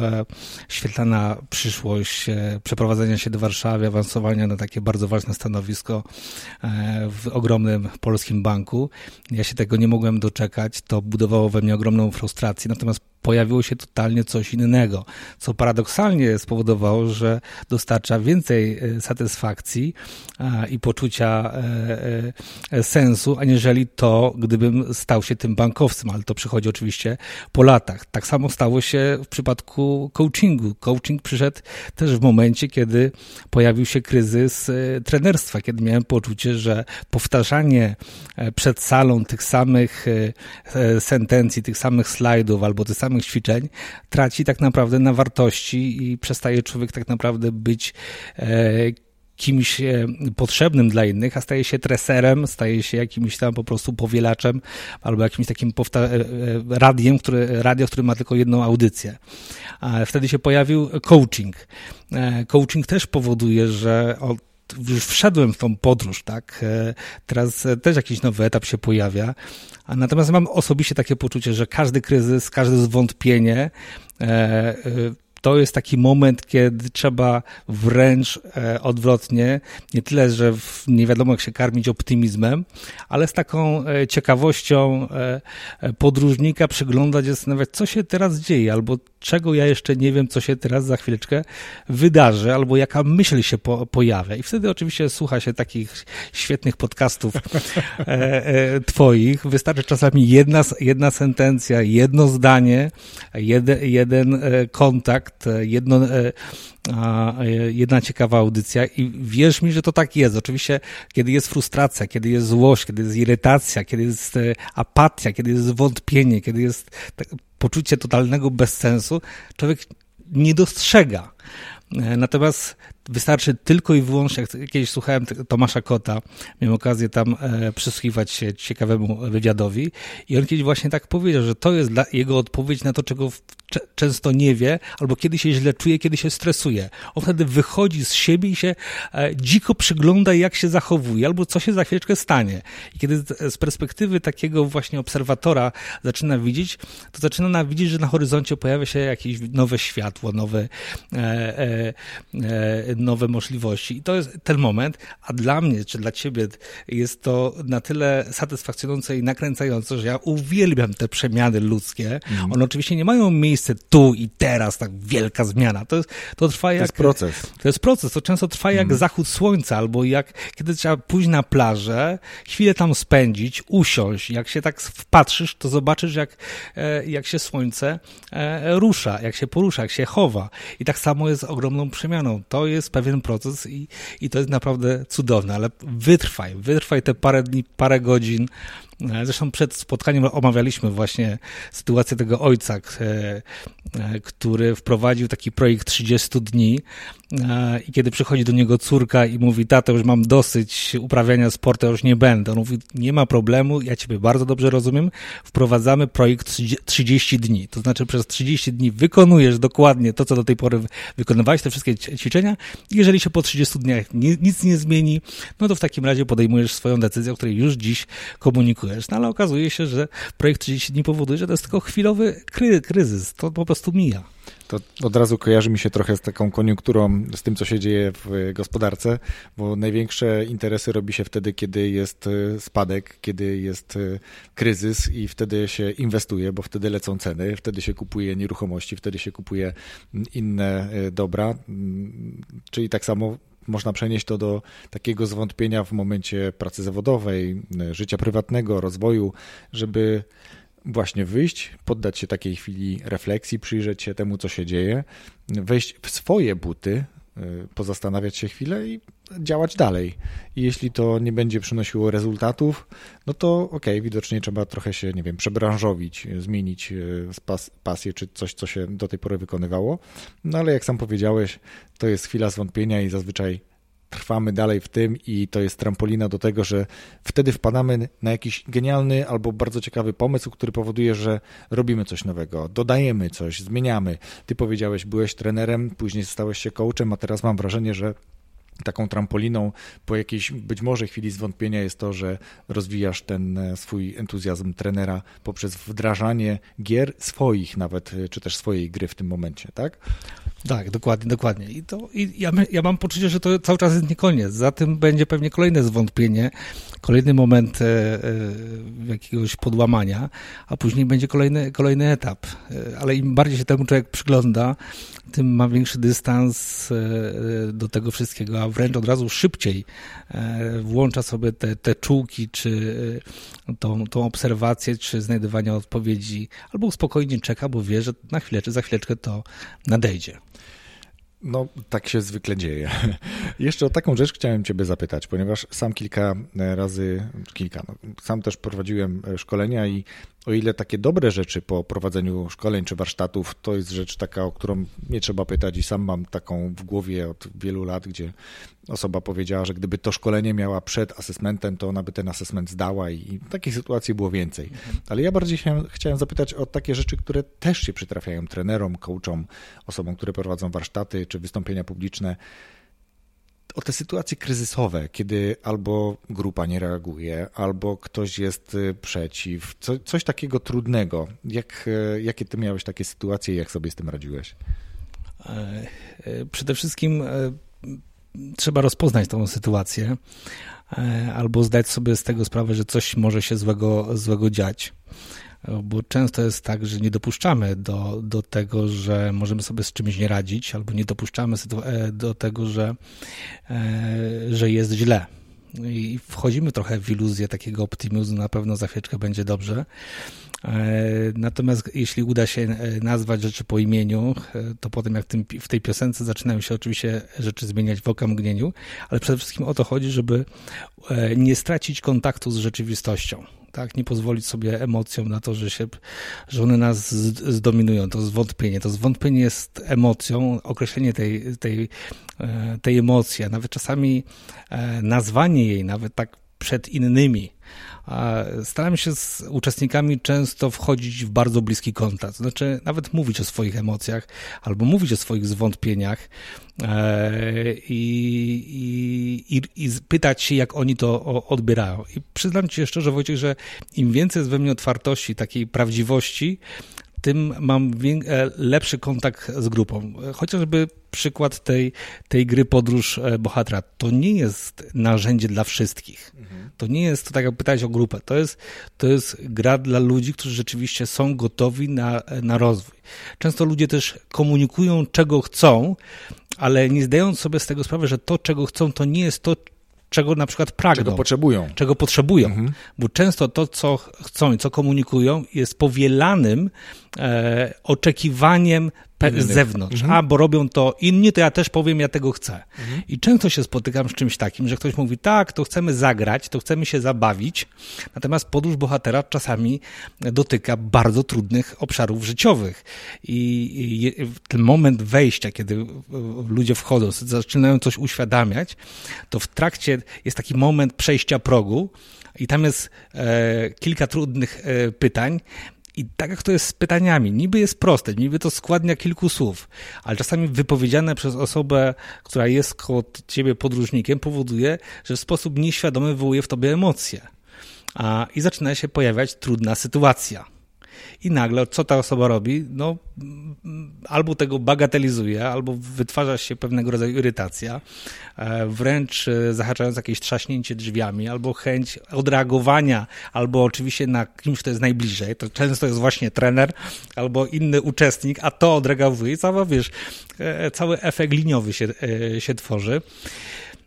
świetlana przyszłość przeprowadzenia się do Warszawy, awansowania na takie bardzo ważne stanowisko w ogromnym polskim banku. Ja się tego nie mogłem doczekać, to budowało we mnie ogromną frustrację, natomiast pojawiło się totalnie coś innego, co paradoksalnie spowodowało, że dostarcza więcej e, satysfakcji i poczucia e, e, sensu, aniżeli to, gdybym stał się tym bankowcem, ale to przychodzi oczywiście po latach. Tak samo stało się w przypadku coachingu. Coaching przyszedł też w momencie, kiedy pojawił się kryzys trenerstwa, kiedy miałem poczucie, że powtarzanie przed salą tych samych sentencji, tych samych slajdów albo tych samych samych ćwiczeń traci tak naprawdę na wartości i przestaje człowiek tak naprawdę być e, kimś e, potrzebnym dla innych, a staje się treserem, staje się jakimś tam po prostu powielaczem albo jakimś takim e, radiem, który, radio, który ma tylko jedną audycję. Wtedy się pojawił coaching. Coaching też powoduje, że już wszedłem w tą podróż, tak? Teraz też jakiś nowy etap się pojawia, Natomiast mam osobiście takie poczucie, że każdy kryzys, każde zwątpienie e, e, to jest taki moment, kiedy trzeba wręcz e, odwrotnie, nie tyle, że nie wiadomo jak się karmić optymizmem, ale z taką ciekawością podróżnika przyglądać, zastanawiać, co się teraz dzieje, albo czego ja jeszcze nie wiem, co się teraz za chwileczkę wydarzy, albo jaka myśl się po, pojawia. I wtedy oczywiście słucha się takich świetnych podcastów e, e, twoich. Wystarczy czasami jedna, jedna sentencja, jedno zdanie, jeden, jeden e, kontakt, jedno e, jedna ciekawa audycja i wierz mi, że to tak jest. Oczywiście, kiedy jest frustracja, kiedy jest złość, kiedy jest irytacja, kiedy jest e, apatia, kiedy jest wątpienie, kiedy jest poczucie totalnego bezsensu, człowiek nie dostrzega. E, natomiast wystarczy tylko i wyłącznie, jak kiedyś słuchałem Tomasza Kota, miałem okazję tam e, przysłuchiwać się ciekawemu wywiadowi i on kiedyś właśnie tak powiedział, że to jest jego odpowiedź na to, czego często nie wie, albo kiedy się źle czuje, kiedy się stresuje. On wtedy wychodzi z siebie i się e, dziko przygląda, jak się zachowuje, albo co się za chwileczkę stanie. I kiedy z perspektywy takiego właśnie obserwatora zaczyna widzieć, to zaczyna widzieć, że na horyzoncie pojawia się jakieś nowe światło, nowe, e, e, e, nowe możliwości. I to jest ten moment, a dla mnie, czy dla ciebie jest to na tyle satysfakcjonujące i nakręcające, że ja uwielbiam te przemiany ludzkie. Mm. One oczywiście nie mają miejsca miejsce tu i teraz, tak wielka zmiana. To, jest, to trwa jak... To jest proces. To jest proces, to często trwa jak mm. zachód słońca, albo jak, kiedy trzeba pójść na plażę, chwilę tam spędzić, usiąść. Jak się tak wpatrzysz, to zobaczysz, jak, e, jak się słońce e, rusza, jak się porusza, jak się chowa. I tak samo jest z ogromną przemianą. To jest pewien proces i, i to jest naprawdę cudowne, ale wytrwaj, wytrwaj te parę dni, parę godzin, zresztą przed spotkaniem omawialiśmy właśnie sytuację tego ojca, e, który wprowadził taki projekt 30 dni e, i kiedy przychodzi do niego córka i mówi, tato, już mam dosyć uprawiania sportu, już nie będę. On mówi, nie ma problemu, ja ciebie bardzo dobrze rozumiem, wprowadzamy projekt 30 dni. To znaczy przez 30 dni wykonujesz dokładnie to, co do tej pory wykonywałeś, te wszystkie ćwiczenia. Jeżeli się po 30 dniach nic nie zmieni, no to w takim razie podejmujesz swoją decyzję, o której już dziś komunikujesz ryzykujesz. No ale okazuje się, że projekt 30 dni powoduje, że to jest tylko chwilowy kry kryzys. To po prostu mija. To od razu kojarzy mi się trochę z taką koniunkturą, z tym, co się dzieje w gospodarce, bo największe interesy robi się wtedy, kiedy jest e, spadek, kiedy jest e, kryzys i wtedy się inwestuje, bo wtedy lecą ceny, wtedy się kupuje nieruchomości, wtedy się kupuje inne e, dobra. Czyli tak samo można przenieść to do takiego zwątpienia w momencie pracy zawodowej, życia prywatnego, rozwoju, żeby właśnie wyjść, poddać się takiej chwili refleksji, przyjrzeć się temu, co się dzieje, wejść w swoje buty, pozastanawiać się chwilę i działać dalej. I jeśli to nie będzie przynosiło rezultatów, no to okej, okay, widocznie trzeba trochę się, nie wiem, przebranżowić, zmienić y, pas, pasję czy coś, co się do tej pory wykonywało. No ale jak sam powiedziałeś, to jest chwila zwątpienia i zazwyczaj trwamy dalej w tym i to jest trampolina do tego, że wtedy wpadamy na jakiś genialny albo bardzo ciekawy pomysł, który powoduje, że robimy coś nowego, dodajemy coś, zmieniamy. Ty powiedziałeś, byłeś trenerem, później stałeś się coachem, a teraz mam wrażenie, że taką trampoliną po jakiejś być może chwili zwątpienia jest to, że rozwijasz ten e, swój entuzjazm trenera poprzez wdrażanie gier swoich nawet, e, czy też swojej gry w tym momencie, tak? Tak, dokładnie, dokładnie. I to i ja, ja mam poczucie, że to cały czas jest nie koniec. Za tym będzie pewnie kolejne zwątpienie, kolejny moment e, e, jakiegoś podłamania, a później będzie kolejny, kolejny etap. E, ale im bardziej się temu człowiek przygląda, tym ma większy dystans e, do tego wszystkiego, a wręcz od razu szybciej e, włącza sobie te, te czułki, czy tą, tą obserwację, czy znajdywanie odpowiedzi, albo spokojnie czeka, bo wie, że na chwilę, czy za chwileczkę to nadejdzie. No, tak się zwykle dzieje. Jeszcze o taką rzecz chciałem Ciebie zapytać, ponieważ sam kilka razy, kilka, no, sam też prowadziłem szkolenia i o ile takie dobre rzeczy po prowadzeniu szkoleń czy warsztatów to jest rzecz taka, o którą nie trzeba pytać i sam mam taką w głowie od wielu lat, gdzie osoba powiedziała, że gdyby to szkolenie miała przed asesmentem, to ona by ten asesment zdała i, i takich sytuacji było więcej. Ale ja bardziej chciałem, chciałem zapytać o takie rzeczy, które też się przytrafiają trenerom, coachom, osobom, które prowadzą warsztaty czy wystąpienia publiczne o te sytuacje kryzysowe, kiedy albo grupa nie reaguje, albo ktoś jest y, przeciw, co, coś takiego trudnego. Jak, y, jakie ty miałeś takie sytuacje i jak sobie z tym radziłeś? E, e, przede wszystkim e, trzeba rozpoznać tą sytuację albo zdać sobie z tego sprawę, że coś może się złego, złego dziać bo często jest tak, że nie dopuszczamy do, do tego, że możemy sobie z czymś nie radzić, albo nie dopuszczamy e, do tego, że, e, że jest źle. I wchodzimy trochę w iluzję takiego optymizmu, na pewno za chwileczkę będzie dobrze. E, natomiast jeśli uda się nazwać rzeczy po imieniu, to potem jak w tej piosence zaczynają się oczywiście rzeczy zmieniać w okamgnieniu, ale przede wszystkim o to chodzi, żeby nie stracić kontaktu z rzeczywistością tak, nie pozwolić sobie emocjom na to, że, się, że one nas zdominują, to zwątpienie. To zwątpienie jest emocją, określenie tej, tej, e, tej emocji, a nawet czasami e, nazwanie jej, nawet tak przed innymi, Staram się z uczestnikami często wchodzić w bardzo bliski kontakt, znaczy nawet mówić o swoich emocjach albo mówić o swoich zwątpieniach e, i, i, i, pytać się, jak oni to odbierają. I przyznam Ci szczerze, Wojciech, że im więcej jest we mnie otwartości, takiej prawdziwości, tym mam e, lepszy kontakt z grupą. Chociażby przykład tej, tej gry Podróż e, Bohatera. To nie jest narzędzie dla wszystkich. Mhm. To nie jest, to tak jak pytałeś o grupę, to jest, to jest gra dla ludzi, którzy rzeczywiście są gotowi na, na rozwój. Często ludzie też komunikują, czego chcą, ale nie zdając sobie z tego sprawy, że to, czego chcą, to nie jest to, czego na przykład pragną. Czego potrzebują. Czego potrzebują. Mhm. Bo często to, co chcą i co komunikują, jest powielanym e, oczekiwaniem z zewnątrz. Mhm. A, bo robią to inni, to ja też powiem, ja tego chcę. Mhm. I często się spotykam z czymś takim, że ktoś mówi, tak, to chcemy zagrać, to chcemy się zabawić, natomiast podróż bohatera czasami dotyka bardzo trudnych obszarów życiowych. I, i ten moment wejścia, kiedy ludzie wchodzą, zaczynają coś uświadamiać, to w trakcie jest taki moment przejścia progu, i tam jest e, kilka trudnych e, pytań, i tak jak to jest z pytaniami, niby jest proste, niby to składnia kilku słów, ale czasami wypowiedziane przez osobę, która jest koło ciebie podróżnikiem, powoduje, że w sposób nieświadomy wywołuje w tobie emocje. a, i zaczyna się pojawiać trudna sytuacja. I nagle co ta osoba robi? No, albo tego bagatelizuje, albo wytwarza się pewnego rodzaju irytacja, e, wręcz e, zahaczając jakieś trzaśnięcie drzwiami, albo chęć odreagowania, albo oczywiście na kimś, kto jest najbliżej. To często jest właśnie trener albo inny uczestnik, a to odreagowuje i cały, wiesz, e, cały efekt liniowy się, się tworzy.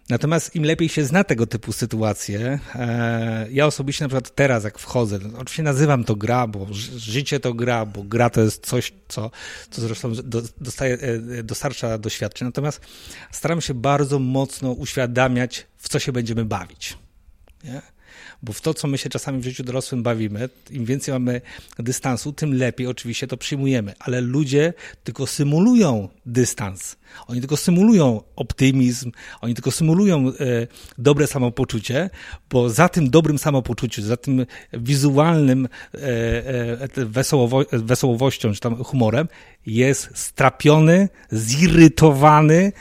Natomiast im lepiej się zna tego typu sytuacje, e, ja osobiście na przykład teraz jak wchodzę, oczywiście nazywam to gra, bo życie to gra, bo gra to jest coś, co, co zresztą dostaje, e, dostarcza doświadczeń, natomiast staram się bardzo mocno uświadamiać, w co się będziemy bawić. Nie? Bo w to, co my się czasami w życiu dorosłym bawimy, im więcej mamy dystansu, tym lepiej oczywiście to przyjmujemy, ale ludzie tylko symulują dystans. Oni tylko symulują optymizm, oni tylko symulują e, dobre samopoczucie, bo za tym dobrym samopoczuciu, za tym wizualnym e, e, wesołowo, wesołowością czy tam humorem jest strapiony, zirytowany,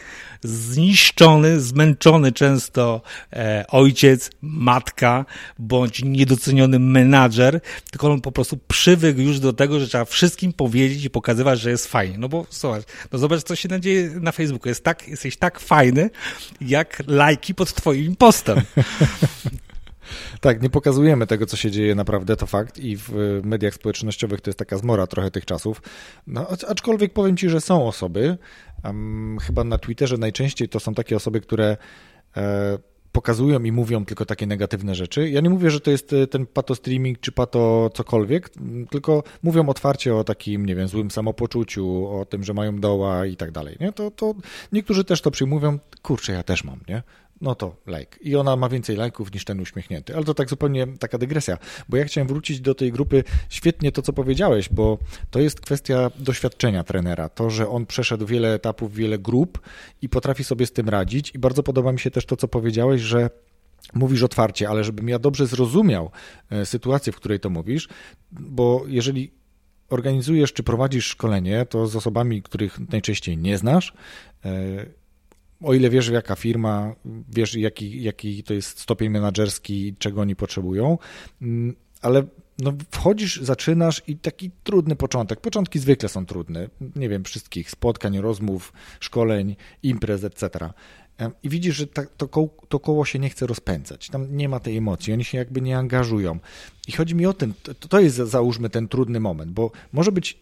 zniszczony, zmęczony często e, ojciec, matka bądź niedoceniony menadżer, tylko on po prostu przywykł już do tego, że trzeba wszystkim powiedzieć i pokazywać, że jest fajnie. No bo zobacz, no zobacz, co się dzieje na Facebooku. Jest tak, jesteś tak fajny, jak lajki pod twoim postem. Tak, nie pokazujemy tego, co się dzieje naprawdę, to fakt i w mediach społecznościowych to jest taka zmora trochę tych czasów. No, aczkolwiek powiem ci, że są osoby, um, chyba na Twitterze najczęściej to są takie osoby, które e, pokazują i mówią tylko takie negatywne rzeczy. Ja nie mówię, że to jest e, ten pato streaming czy pato cokolwiek, tylko mówią otwarcie o takim, nie wiem, złym samopoczuciu, o tym, że mają doła i tak dalej. Nie? To, to niektórzy też to przyjmują, kurczę, ja też mam, nie? No to like. I ona ma więcej lajków niż ten uśmiechnięty. Ale to tak zupełnie taka dygresja, bo ja chciałem wrócić do tej grupy. Świetnie to, co powiedziałeś, bo to jest kwestia doświadczenia trenera. To, że on przeszedł wiele etapów, wiele grup i potrafi sobie z tym radzić. I bardzo podoba mi się też to, co powiedziałeś, że mówisz otwarcie, ale żebym ja dobrze zrozumiał e, sytuację, w której to mówisz, bo jeżeli organizujesz czy prowadzisz szkolenie, to z osobami, których najczęściej nie znasz, e, o ile wiesz, jaka firma, wiesz, jaki, jaki to jest stopień menedżerski, czego oni potrzebują, mm, ale no, wchodzisz, zaczynasz i taki trudny początek. Początki zwykle są trudne. Nie wiem, wszystkich spotkań, rozmów, szkoleń, imprez, etc. I widzisz, że to, koło, to koło się nie chce rozpędzać. Tam nie ma tej emocji, oni się jakby nie angażują. I chodzi mi o tym, to, to jest załóżmy ten trudny moment, bo może być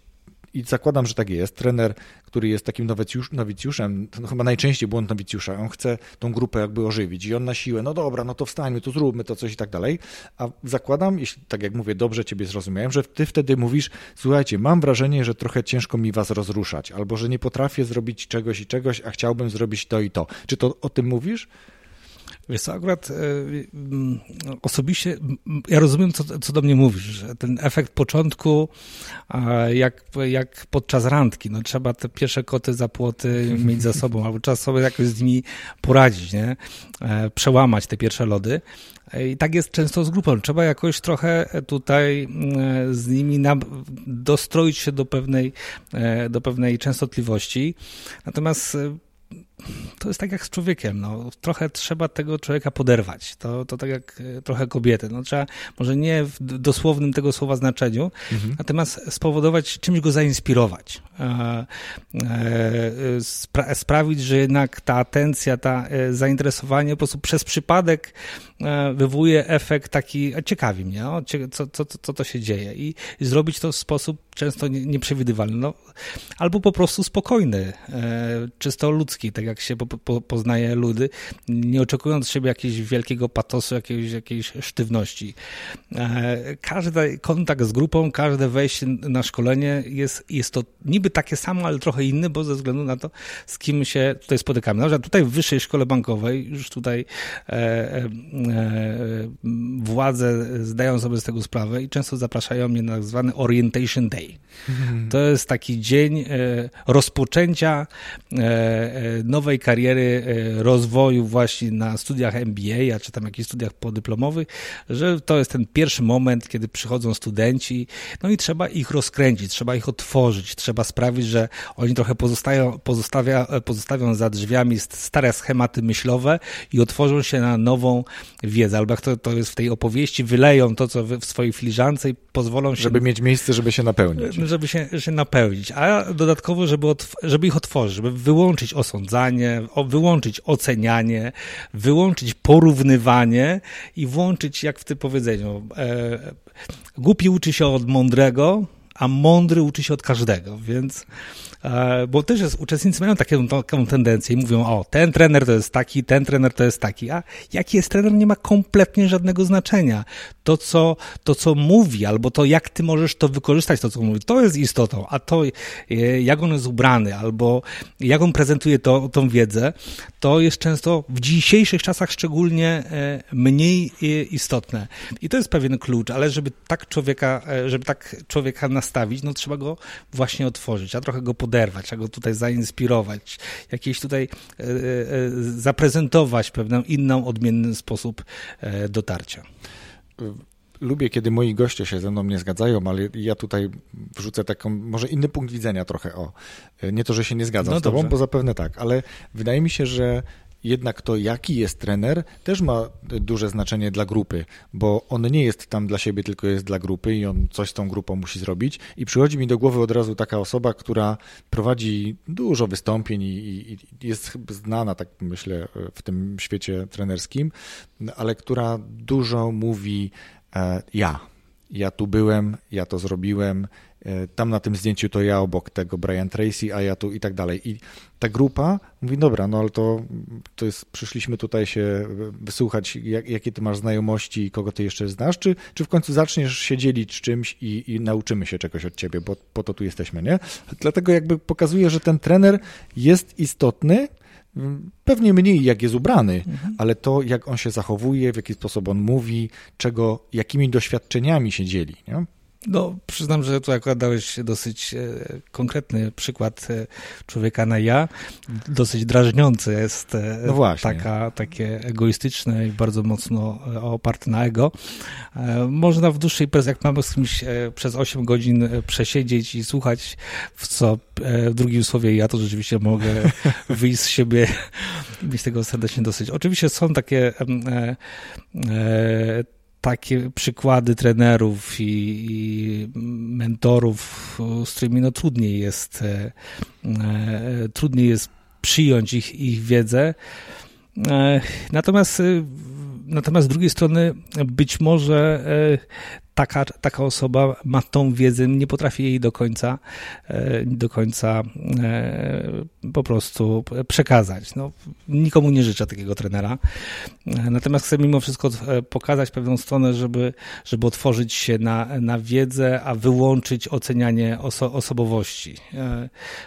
i zakładam, że tak jest. Trener, który jest takim nowicjusz, nowicjuszem, to chyba najczęściej błąd nowicjusza, on chce tą grupę jakby ożywić i on na siłę, no dobra, no to wstańmy, to zróbmy to coś i tak dalej. A zakładam, jeśli tak jak mówię, dobrze ciebie zrozumiałem, że ty wtedy mówisz, słuchajcie, mam wrażenie, że trochę ciężko mi was rozruszać, albo że nie potrafię zrobić czegoś i czegoś, a chciałbym zrobić to i to. Czy to o tym mówisz? Wiesz co, akurat e, mm, osobiście ja rozumiem, co, co do mnie mówisz, że ten efekt początku, jak, jak podczas randki, no trzeba te pierwsze koty za płoty mieć za sobą, albo trzeba sobie jakoś z nimi poradzić, nie? E, przełamać te pierwsze lody. E, I tak jest często z grupą. Trzeba jakoś trochę tutaj z nimi dostroić się do pewnej, do pewnej częstotliwości. Natomiast to jest tak jak z człowiekiem, no, trochę trzeba tego człowieka poderwać. To, to tak jak e, trochę kobiety. No, trzeba może nie w dosłownym tego słowa znaczeniu, mhm. natomiast spowodować, czymś go zainspirować. E, e, spra sprawić, że jednak ta atencja, ta e, zainteresowanie po prostu przez przypadek e, wywołuje efekt taki, ciekawi mnie, o, co, co, co to się dzieje i, i zrobić to w sposób często nieprzewidywalny, no, albo po prostu spokojny, e, czysto ludzki, tak jak się po, po, poznaje ludy, nie oczekując siebie jakiegoś wielkiego patosu, jakiejś, jakiejś sztywności. E, każdy kontakt z grupą, każde wejście na szkolenie jest, jest to niby takie samo, ale trochę inny, bo ze względu na to, z kim się tutaj spotykamy. Na przykład tutaj w Wyższej Szkole Bankowej już tutaj e, e, władze zdają sobie z tego sprawę i często zapraszają mnie na zwany Orientation Day. Mhm. To jest taki dzień e, rozpoczęcia e, nowej kariery e, rozwoju właśnie na studiach MBA, a czy tam jakichś studiach podyplomowych, że to jest ten pierwszy moment, kiedy przychodzą studenci, no i trzeba ich rozkręcić, trzeba ich otworzyć, trzeba sprawić, że oni trochę pozostają, pozostawia, pozostawią za drzwiami stare schematy myślowe i otworzą się na nową wiedzę, albo jak to, to jest w tej opowieści, wyleją to, co w swojej filiżance i pozwolą się... Żeby mieć miejsce, żeby się napełnić. Żeby się, się napełnić, a dodatkowo, żeby, żeby ich otworzyć, żeby wyłączyć osądzanie, wyłączyć ocenianie, wyłączyć porównywanie i włączyć, jak w tym powiedzeniu, e, głupi uczy się od mądrego, a mądry uczy się od każdego, więc bo też jest, uczestnicy mają taką, taką tendencję i mówią, o, ten trener to jest taki, ten trener to jest taki, a jaki jest trener nie ma kompletnie żadnego znaczenia. To co, to, co mówi, albo to, jak ty możesz to wykorzystać, to, co mówi, to jest istotą, a to, e, jak on jest ubrany, albo jak on prezentuje to, tą wiedzę, to jest często w dzisiejszych czasach szczególnie e, mniej istotne. I to jest pewien klucz, ale żeby tak człowieka, żeby tak człowieka nastawić, no trzeba go właśnie otworzyć, a trochę go poderwać, trzeba go tutaj zainspirować, jakiś tutaj e, e, zaprezentować pewną inną, odmienny sposób e, dotarcia. Lubię, kiedy moi goście się ze mną nie zgadzają, ale ja tutaj wrzucę taką, może inny punkt widzenia trochę, o. Nie to, że się nie zgadzam no z tobą, dobrze. bo zapewne tak, ale wydaje mi się, że jednak to, jaki jest trener, też ma duże znaczenie dla grupy, bo on nie jest tam dla siebie, tylko jest dla grupy i on coś z tą grupą musi zrobić. I przychodzi mi do głowy od razu taka osoba, która prowadzi dużo wystąpień i, i jest znana, tak myślę, w tym świecie trenerskim, ale która dużo mówi ja. Ja tu byłem, ja to zrobiłem, E, tam na tym zdjęciu to ja obok tego Brian Tracy, a ja tu i tak dalej. I ta grupa mówi, dobra, no ale to, to jest, przyszliśmy tutaj się wysłuchać, jak, jakie ty masz znajomości i kogo ty jeszcze znasz, czy, czy w końcu zaczniesz się dzielić czymś i, i nauczymy się czegoś od ciebie, bo po to tu jesteśmy, nie? Dlatego jakby pokazuje, że ten trener jest istotny, Pewnie mniej jak jest ubrany, mhm. ale to jak on się zachowuje, w jaki sposób on mówi, czego, jakimi doświadczeniami się dzieli. Nie? No, przyznam, że tu akurat dałeś dosyć e, konkretny przykład e, człowieka na ja. Dosyć drażniący jest e, no taka, takie egoistyczne i bardzo mocno oparte na ego. Można w dłuższej presji, jak mamy z kimś przez 8 godzin przesiedzieć i słuchać, w co w drugim słowie ja to rzeczywiście mogę wyjść z siebie i mieć tego serdecznie dosyć. Oczywiście są takie takie przykłady trenerów i, i, mentorów, z którymi no trudniej jest, e, e, trudniej jest przyjąć ich, ich wiedzę. E, natomiast, natomiast z drugiej strony być może taka, taka osoba ma tą wiedzę, nie potrafi jej do końca, e, do końca e, po prostu przekazać. No, nikomu nie życzę takiego trenera. E, natomiast chcę mimo wszystko pokazać pewną stronę, żeby, żeby otworzyć się na, na wiedzę, a wyłączyć ocenianie oso osobowości.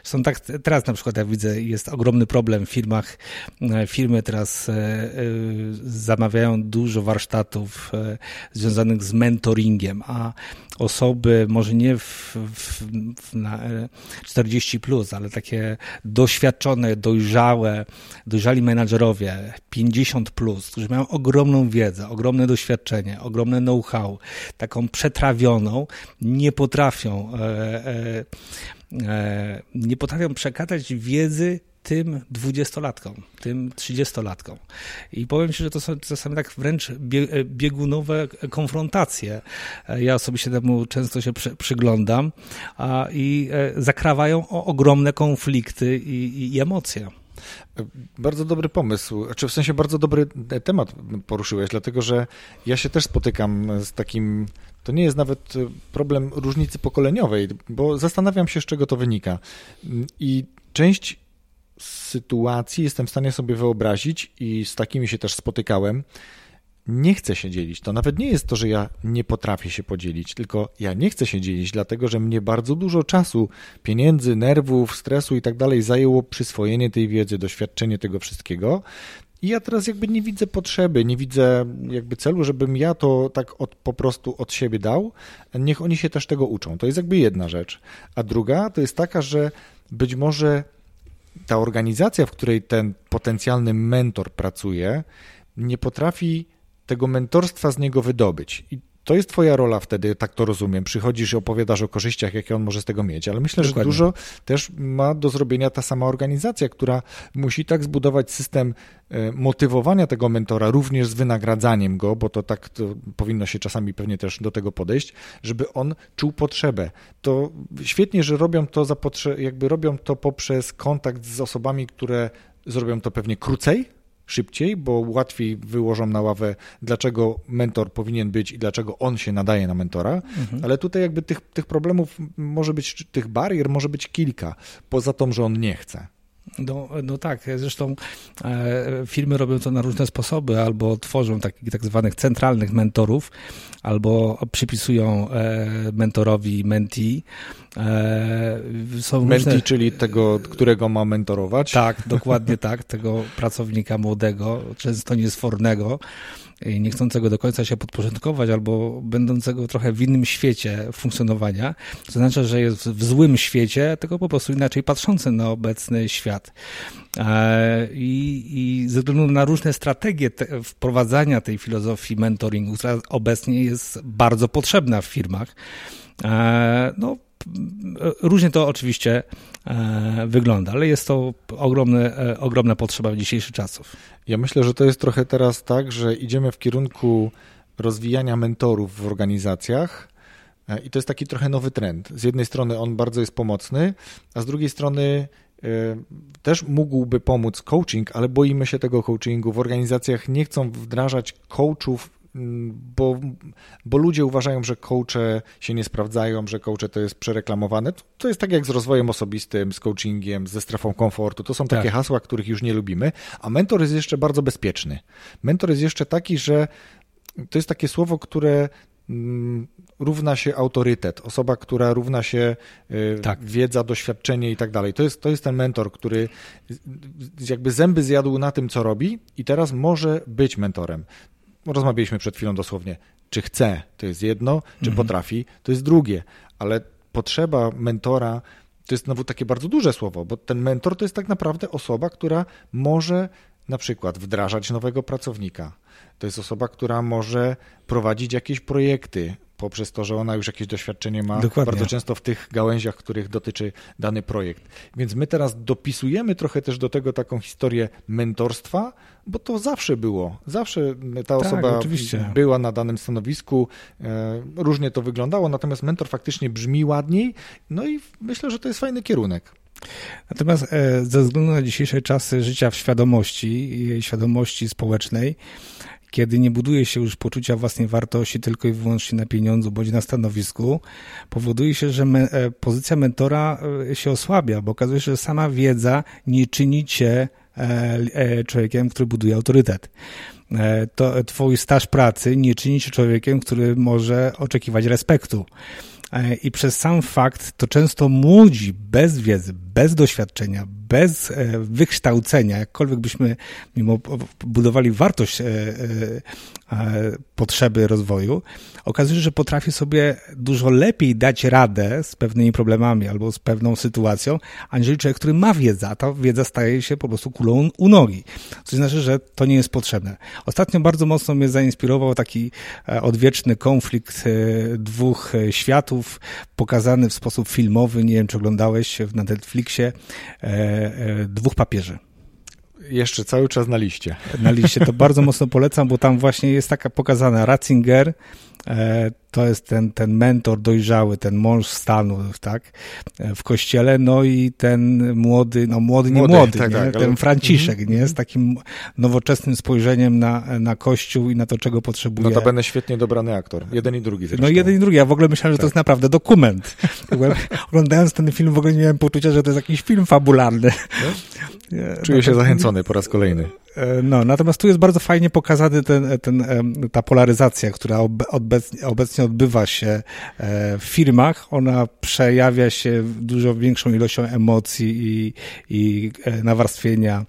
Są tak, teraz na przykład ja widzę, jest ogromny problem w firmach. Firmy teraz zamawiają dużo warsztatów związanych z mentoringiem, a osoby, może nie w, w, w na 40, plus, ale takie doświadczone, dojrzałe, dojrzali menadżerowie 50, plus, którzy mają ogromną wiedzę, ogromne doświadczenie, ogromne know-how, taką przetrawioną, nie potrafią. E, e, e nie potrafią przekazać wiedzy tym dwudziestolatkom, tym trzydziestolatkom. I powiem Ci, że to są czasami tak wręcz biegunowe konfrontacje. Ja osobiście temu często się przy, przyglądam a, i e, zakrawają o ogromne konflikty i, i emocje. Bardzo dobry pomysł, czy znaczy w sensie bardzo dobry temat poruszyłeś, dlatego że ja się też spotykam z takim. To nie jest nawet problem różnicy pokoleniowej, bo zastanawiam się, z czego to wynika. I część sytuacji jestem w stanie sobie wyobrazić i z takimi się też spotykałem. Nie chcę się dzielić. To nawet nie jest to, że ja nie potrafię się podzielić, tylko ja nie chcę się dzielić, dlatego że mnie bardzo dużo czasu, pieniędzy, nerwów, stresu i tak dalej zajęło przyswojenie tej wiedzy, doświadczenie tego wszystkiego. I ja teraz jakby nie widzę potrzeby, nie widzę jakby celu, żebym ja to tak od, po prostu od siebie dał. Niech oni się też tego uczą. To jest jakby jedna rzecz. A druga to jest taka, że być może ta organizacja, w której ten potencjalny mentor pracuje, nie potrafi tego mentorstwa z niego wydobyć. I to jest twoja rola wtedy, tak to rozumiem. Przychodzisz i opowiadasz o korzyściach, jakie on może z tego mieć, ale myślę, Dokładnie. że dużo też ma do zrobienia ta sama organizacja, która musi tak zbudować system e, motywowania tego mentora, również z wynagradzaniem go, bo to tak to powinno się czasami pewnie też do tego podejść, żeby on czuł potrzebę. To świetnie, że robią to za potrze- jakby robią to poprzez kontakt z osobami, które zrobią to pewnie krócej, szybciej, bo łatwiej wyłożą na ławę, dlaczego mentor powinien być i dlaczego on się nadaje na mentora, mhm. ale tutaj jakby tych, tych problemów może być, tych barier może być kilka, poza tą, że on nie chce. No, no tak, zresztą e, firmy robią to na różne sposoby, albo tworzą takich tak zwanych centralnych mentorów, albo przypisują e, mentorowi mentee. E, są mentee, różne... czyli tego, którego ma mentorować? Tak, dokładnie tak, tego pracownika młodego, często niesfornego niechcącego do końca się podporządkować albo będącego trochę w innym świecie funkcjonowania, to znaczy, że jest w złym świecie, tylko po prostu inaczej patrzący na obecny świat. E, I, i ze względu na różne strategie te, wprowadzania tej filozofii mentoringu, która obecnie jest bardzo potrzebna w firmach, e, no, Różnie to oczywiście e, wygląda, ale jest to ogromne, e, ogromna potrzeba w dzisiejszych czasów. Ja myślę, że to jest trochę teraz tak, że idziemy w kierunku rozwijania mentorów w organizacjach. E, I to jest taki trochę nowy trend. Z jednej strony on bardzo jest pomocny, a z drugiej strony też mógłby pomóc coaching, ale boimy się tego coachingu. W organizacjach nie chcą wdrażać coachów bo, bo ludzie uważają, że coache się nie sprawdzają, że coache to jest przereklamowane. To, to jest tak jak z rozwojem osobistym, z coachingiem, ze strefą komfortu. To są tak. takie hasła, których już nie lubimy, a mentor jest jeszcze bardzo bezpieczny. Mentor jest jeszcze taki, że to jest takie słowo, które mm, równa się autorytet, osoba, która równa się y, tak. wiedza, doświadczenie i tak dalej. To jest, to jest ten mentor, który jakby zęby zjadł na tym, co robi i teraz może być mentorem rozmawialiśmy przed chwilą dosłownie, czy chce, to jest jedno, czy mhm. potrafi, to jest drugie, ale potrzeba mentora to jest znowu takie bardzo duże słowo, bo ten mentor to jest tak naprawdę osoba, która może na przykład wdrażać nowego pracownika. To jest osoba, która może prowadzić jakieś projekty, poprzez to, że ona już jakieś doświadczenie ma Dokładnie. bardzo często w tych gałęziach, których dotyczy dany projekt. Więc my teraz dopisujemy trochę też do tego taką historię mentorstwa, bo to zawsze było. Zawsze ta tak, osoba oczywiście. była na danym stanowisku, e, różnie to wyglądało, natomiast mentor faktycznie brzmi ładniej, no i myślę, że to jest fajny kierunek. Natomiast e, ze względu na dzisiejsze czasy życia w świadomości i świadomości społecznej, kiedy nie buduje się już poczucia własnej wartości tylko i wyłącznie na pieniądzu bądź na stanowisku, powoduje się, że me, e, pozycja mentora e, się osłabia, bo okazuje się, że sama wiedza nie czyni cię e, człowiekiem, który buduje autorytet. To twój staż pracy nie czyni cię człowiekiem, który może oczekiwać respektu. I przez sam fakt to często młodzi, bez wiedzy, bez doświadczenia, bez e, wykształcenia, jakkolwiek byśmy mimo budowali wartość e, e, potrzeby rozwoju, okazuje się, że potrafi sobie dużo lepiej dać radę z pewnymi problemami albo z pewną sytuacją, aniżeli człowiek, który ma wiedzę, a ta wiedza staje się po prostu kulą u nogi. Co znaczy, że to nie jest potrzebne. Ostatnio bardzo mocno mnie zainspirował taki odwieczny konflikt dwóch światów, pokazany w sposób filmowy. Nie wiem, czy oglądałeś na Netflixie dwóch papieży. Jeszcze cały czas na liście. Na liście, to bardzo mocno polecam, bo tam właśnie jest taka pokazana Ratzinger, e, to jest ten, ten mentor dojrzały, ten mąż stanu, tak, w kościele, no i ten młody, no młody, nie młody, tak, nie? Tak, ten ale... Franciszek, mm -hmm. nie, z takim nowoczesnym spojrzeniem na, na kościół i na to, czego potrzebuje. No to będę świetnie dobrany aktor, jeden i drugi zresztą. No jeden i drugi, ja w ogóle myślałem, że tak. to jest naprawdę dokument. Oglądając ten film w ogóle nie miałem poczucia, że to jest jakiś film fabularny. No? Czuję się zachęcony po raz kolejny. E, no, natomiast tu jest bardzo fajnie pokazany ten, ten, ta polaryzacja, która obecnie, obecnie odbywa się e, w firmach. Ona przejawia się dużo większą ilością emocji i, i e, nawarstwienia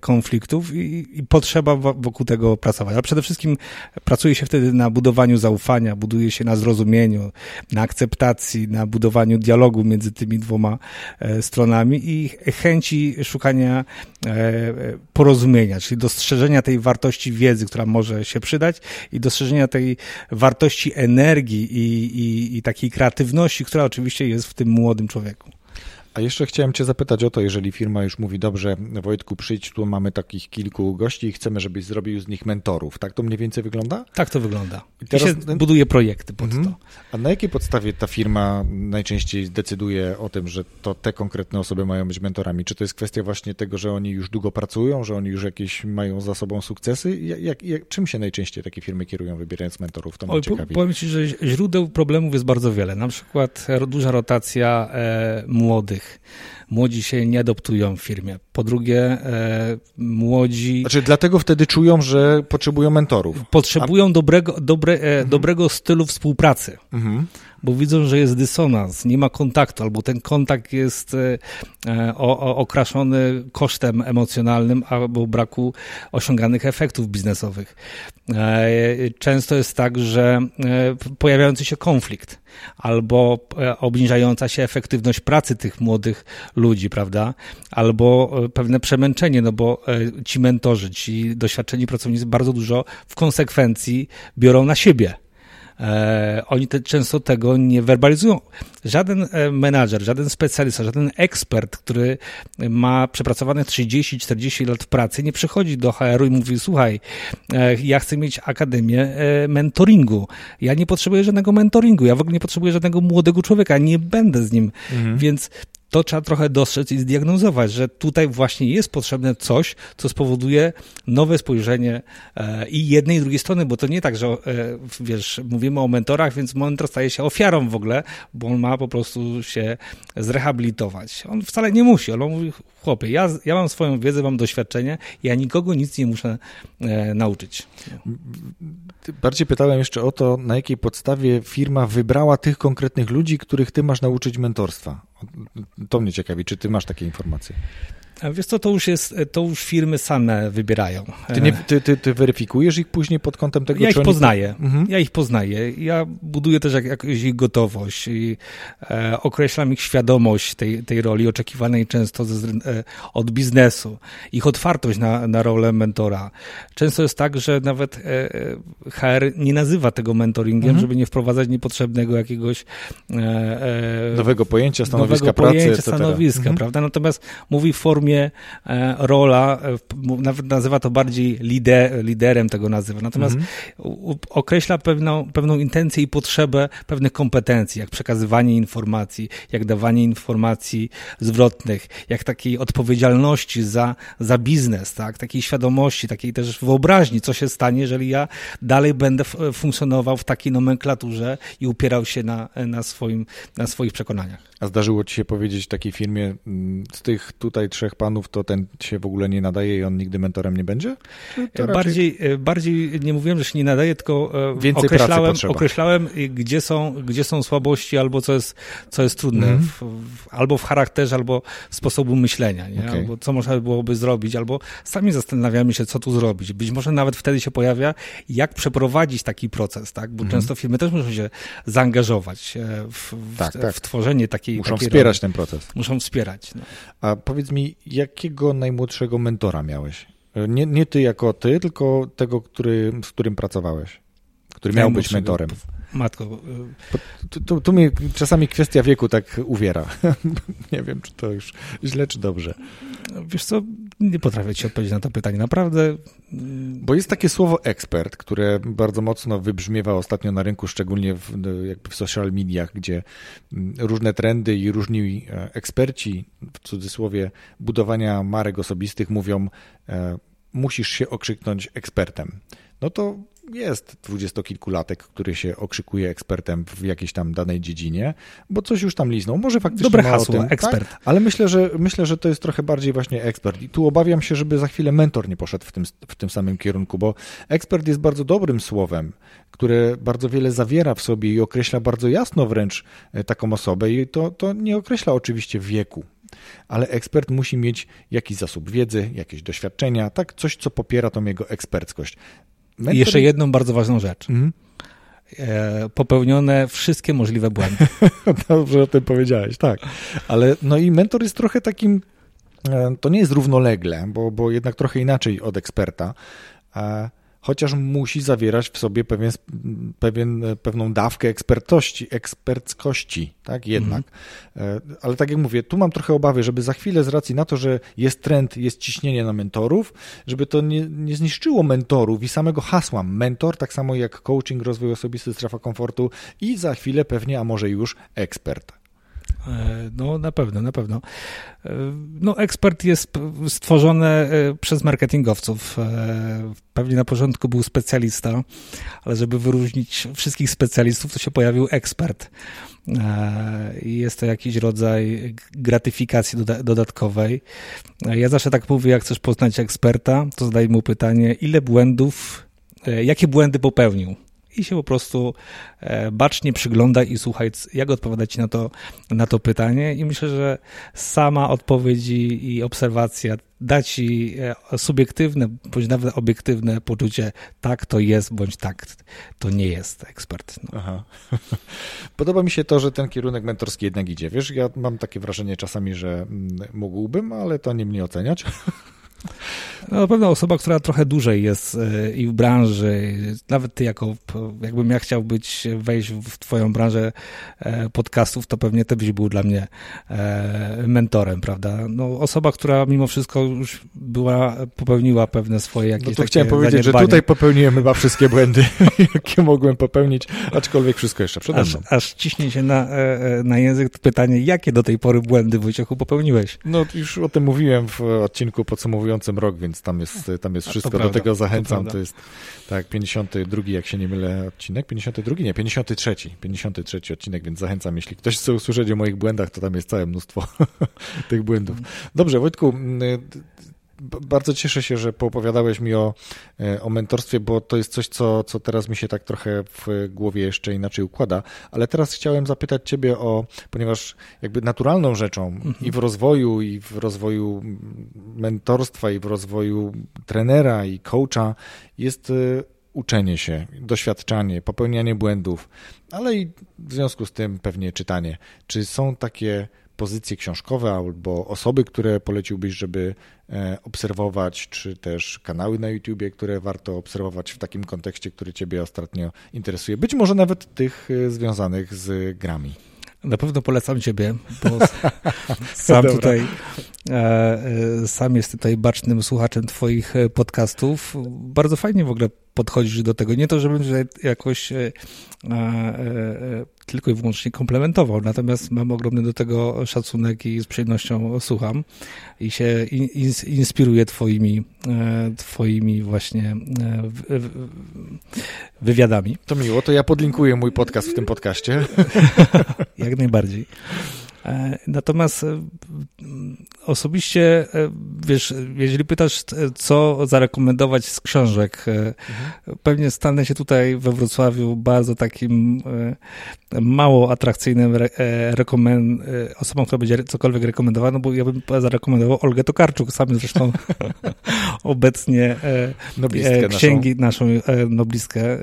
konfliktów i, i potrzeba wokół tego pracować. Ale przede wszystkim pracuje się wtedy na budowaniu zaufania, buduje się na zrozumieniu, na akceptacji, na budowaniu dialogu między tymi dwoma stronami i chęci szukania porozumienia czyli dostrzeżenia tej wartości wiedzy, która może się przydać i dostrzeżenia tej wartości energii i, i, i takiej kreatywności, która oczywiście jest w tym młodym człowieku. A jeszcze chciałem Cię zapytać o to, jeżeli firma już mówi, dobrze, Wojtku, przyjdź, tu mamy takich kilku gości i chcemy, żebyś zrobił z nich mentorów. Tak to mniej więcej wygląda? Tak to wygląda. I teraz I się buduje projekty pod mhm. to. A na jakiej podstawie ta firma najczęściej decyduje o tym, że to te konkretne osoby mają być mentorami? Czy to jest kwestia właśnie tego, że oni już długo pracują, że oni już jakieś mają za sobą sukcesy? Jak, jak, czym się najczęściej takie firmy kierują, wybierając mentorów? To mnie ciekawi. Powiem Ci, że źródeł problemów jest bardzo wiele. Na przykład duża rotacja e, młodych Młodzi się nie adoptują w firmie. Po drugie, e, młodzi. Znaczy, dlatego wtedy czują, że potrzebują mentorów. Potrzebują A... dobrego, dobre, e, mhm. dobrego stylu współpracy. Mhm bo widzą, że jest dysonans, nie ma kontaktu, albo ten kontakt jest e, e, okraszony kosztem emocjonalnym albo braku osiąganych efektów biznesowych. E, często jest tak, że pojawiający się konflikt albo obniżająca się efektywność pracy tych młodych ludzi, prawda? Albo pewne przemęczenie, no bo ci mentorzy, ci doświadczeni pracownicy bardzo dużo w konsekwencji biorą na siebie oni te, często tego nie werbalizują. Żaden e, menadżer, żaden specjalista, żaden ekspert, który ma przepracowane 30-40 lat w pracy, nie przychodzi do HR-u i mówi: Słuchaj, e, ja chcę mieć akademię mentoringu. Ja nie potrzebuję żadnego mentoringu, ja w ogóle nie potrzebuję żadnego młodego człowieka, nie będę z nim. Mhm. Więc to trzeba trochę dostrzec i zdiagnozować, że tutaj właśnie jest potrzebne coś, co spowoduje nowe spojrzenie e, i jednej i drugiej strony, bo to nie tak, że e, wiesz, mówimy o mentorach, więc mentor staje się ofiarą w ogóle, bo on ma po prostu się zrehabilitować. On wcale nie musi, on mówi, chłopie, ja, ja mam swoją wiedzę, mam doświadczenie, ja nikogo nic nie muszę e, nauczyć. Bardziej pytałem jeszcze o to, na jakiej podstawie firma wybrała tych konkretnych ludzi, których ty masz nauczyć mentorstwa. To mnie ciekawi, czy ty masz takie informacje? Wiesz co, to już jest, to już firmy same wybierają. Ty, nie, ty, ty, ty weryfikujesz ich później pod kątem tego, Ja ich poznaję. Mhm. Ja ich poznaję. Ja buduję też jak, jakąś ich gotowość i e, określam ich świadomość tej, tej roli oczekiwanej często ze, e, od biznesu, ich otwartość na, na rolę mentora. Często jest tak, że nawet e, e HR nie nazywa tego mentoringiem, mhm. żeby nie wprowadzać niepotrzebnego jakiegoś e, e, nowego pojęcia, stanowiska nowego pracy, pojęcia, stanowiska, mhm. prawda? Natomiast mówi w formie formie e, rola, e, nawet nazywa to bardziej lider, liderem tego nazywa, natomiast mhm. określa pewną, pewną intencję i potrzebę pewnych kompetencji, jak przekazywanie informacji, jak dawanie informacji zwrotnych, jak takiej odpowiedzialności za, za biznes, tak? takiej świadomości, takiej też wyobraźni, co się stanie, jeżeli ja dalej będę funkcjonował w takiej nomenklaturze i upierał się na, na, swoim, na swoich przekonaniach. A zdarzyło ci się powiedzieć takiej firmie, mm, z tych tutaj trzech panów, to ten się w ogóle nie nadaje i on nigdy mentorem nie będzie? Raczej... Bardziej, e, bardziej nie mówiłem, że się nie nadaje, tylko e, Więcej określałem, określałem gdzie, są, gdzie są słabości albo co jest, co jest trudne, mm. w, w, albo w charakterze, albo w sposobu myślenia, nie? Okay. albo co można byłoby zrobić, albo sami zastanawiamy się, co tu zrobić. Być może nawet wtedy się pojawia, jak przeprowadzić taki proces, tak? bo mm. często firmy też muszą się zaangażować e, w, tak, tak. w tworzenie takiej Muszą wspierać ten proces. Muszą wspierać. No. A powiedz mi, jakiego najmłodszego mentora miałeś? Nie, nie ty jako ty, tylko tego, który, z którym pracowałeś, który miał być mentorem. Matko. Y, tu, tu, tu mnie czasami kwestia wieku tak uwiera. nie wiem, czy to już źle, czy dobrze. Wiesz co, nie potrafię ci odpowiedzieć na to pytanie. Naprawdę. Bo jest takie słowo ekspert, które bardzo mocno wybrzmiewa ostatnio na rynku, szczególnie w, jakby w social mediach, gdzie mm, różne trendy i różni e, eksperci, w cudzysłowie, budowania marek osobistych mówią, e, musisz się okrzyknąć ekspertem. No to jest dwudziestokilkulatek, który się okrzykuje ekspertem w jakiejś tam danej dziedzinie, bo coś już tam liznął. Może faktycznie Dobre ma hasło, o tym, ekspert. Tak? Ale myślę że, myślę, że to jest trochę bardziej właśnie ekspert. I tu obawiam się, żeby za chwilę mentor nie poszedł w tym, w tym samym kierunku, bo ekspert jest bardzo dobrym słowem, które bardzo wiele zawiera w sobie i określa bardzo jasno wręcz e, taką osobę i to, to nie określa oczywiście wieku, ale ekspert musi mieć jakiś zasób wiedzy, jakieś doświadczenia, tak coś, co popiera tą jego eksperckość. Mentor... I jeszcze jedną bardzo ważną rzecz. Mhm. E, popełnione wszystkie możliwe błędy. Dobrze o tym powiedziałeś, tak. Ale no i mentor jest trochę takim, e, to nie jest równolegle, bo, bo jednak trochę inaczej od eksperta chociaż musi zawierać w sobie pewien, pewien, pewną dawkę ekspertości, eksperckości, tak jednak. Mm. Ale tak jak mówię, tu mam trochę obawy, żeby za chwilę z racji na to, że jest trend, jest ciśnienie na mentorów, żeby to nie, nie zniszczyło mentorów i samego hasła mentor, tak samo jak coaching, rozwój osobisty, strefa komfortu i za chwilę pewnie, a może już ekspert. E, no, na pewno, na pewno. E, no, ekspert jest stworzony e, przez marketingowców. Pewnie na początku był specjalista, ale żeby wyróżnić wszystkich specjalistów, to się pojawił ekspert. Jest to jakiś rodzaj gratyfikacji dodatkowej. Ja zawsze tak mówię, jak chcesz poznać eksperta, to zadaj mu pytanie, ile błędów, jakie błędy popełnił i się po prostu e, bacznie przygląda i słuchaj, jak odpowiadać na to, na to pytanie. I myślę, że sama odpowiedź i obserwacja da ci e, subiektywne, bądź nawet obiektywne poczucie, tak to jest, bądź tak to nie jest ekspert. No. Aha. Podoba mi się to, że ten kierunek mentorski jednak idzie. Wiesz, ja mam takie wrażenie czasami, że mm, mógłbym, ale to nie mnie oceniać. No, na pewno osoba, która trochę dłużej jest e, i w branży, nawet ty jako, jakbym ja chciał być, wejść w twoją branżę e, podcastów, to pewnie ty byś był dla mnie e, mentorem, prawda? No, osoba, która mimo wszystko już była, popełniła pewne swoje jakieś No to chciałem powiedzieć, że tutaj popełniłem chyba wszystkie błędy, jakie mogłem popełnić, aczkolwiek wszystko jeszcze przede mną. Aż, aż ciśnie się na, na język pytanie, jakie do tej pory błędy, Wojciechu, popełniłeś? No już o tym mówiłem w odcinku podsumowującym rok, więc tam jest, tam jest wszystko. Do tego zachęcam. To, to, jest tak, 52, jak się nie mylę, odcinek. 52? Nie, 53. 53 odcinek, więc zachęcam. Jeśli ktoś chce usłyszeć o moich błędach, to tam jest całe mnóstwo tych błędów. Dobrze, Wojtku, bardzo cieszę się, że poopowiadałeś mi o, e, o mentorstwie, bo to jest coś, co, co teraz mi się tak trochę w głowie jeszcze inaczej układa. Ale teraz chciałem zapytać Ciebie o, ponieważ jakby naturalną rzeczą mhm. i w rozwoju, i w rozwoju mentorstwa, i w rozwoju trenera i coacha jest e, uczenie się, doświadczanie, popełnianie błędów, ale i w związku z tym pewnie czytanie. Czy są takie pozycje książkowe albo osoby, które poleciłbyś, żeby e, obserwować, czy też kanały na YouTubie, które warto obserwować w takim kontekście, który Ciebie ostatnio interesuje? Być może nawet tych e, związanych z grami. Na pewno polecam Ciebie, bo sam tutaj e, sam jest tutaj bacznym słuchaczem Twoich podcastów. Bardzo fajnie w ogóle podchodzisz do tego. Nie to, żebym jakoś e, e, e, tylko i wyłącznie komplementował, natomiast mam ogromny do tego szacunek i z przyjemnością słucham i się in, inspiruję twoimi, e, twoimi właśnie e, w, w, wywiadami. To miło, to ja podlinkuję mój podcast w tym podcaście. Jak najbardziej. E, natomiast e, osobiście, e, wiesz, jeżeli pytasz, co zarekomendować z książek, mhm. pewnie stanę się tutaj we Wrocławiu bardzo takim mało atrakcyjnym rekomen osobą, która będzie cokolwiek rekomendowana, no bo ja bym zarekomendował Olgę Tokarczuk, sam zresztą obecnie noblistkę księgi naszą, naszą noblistkę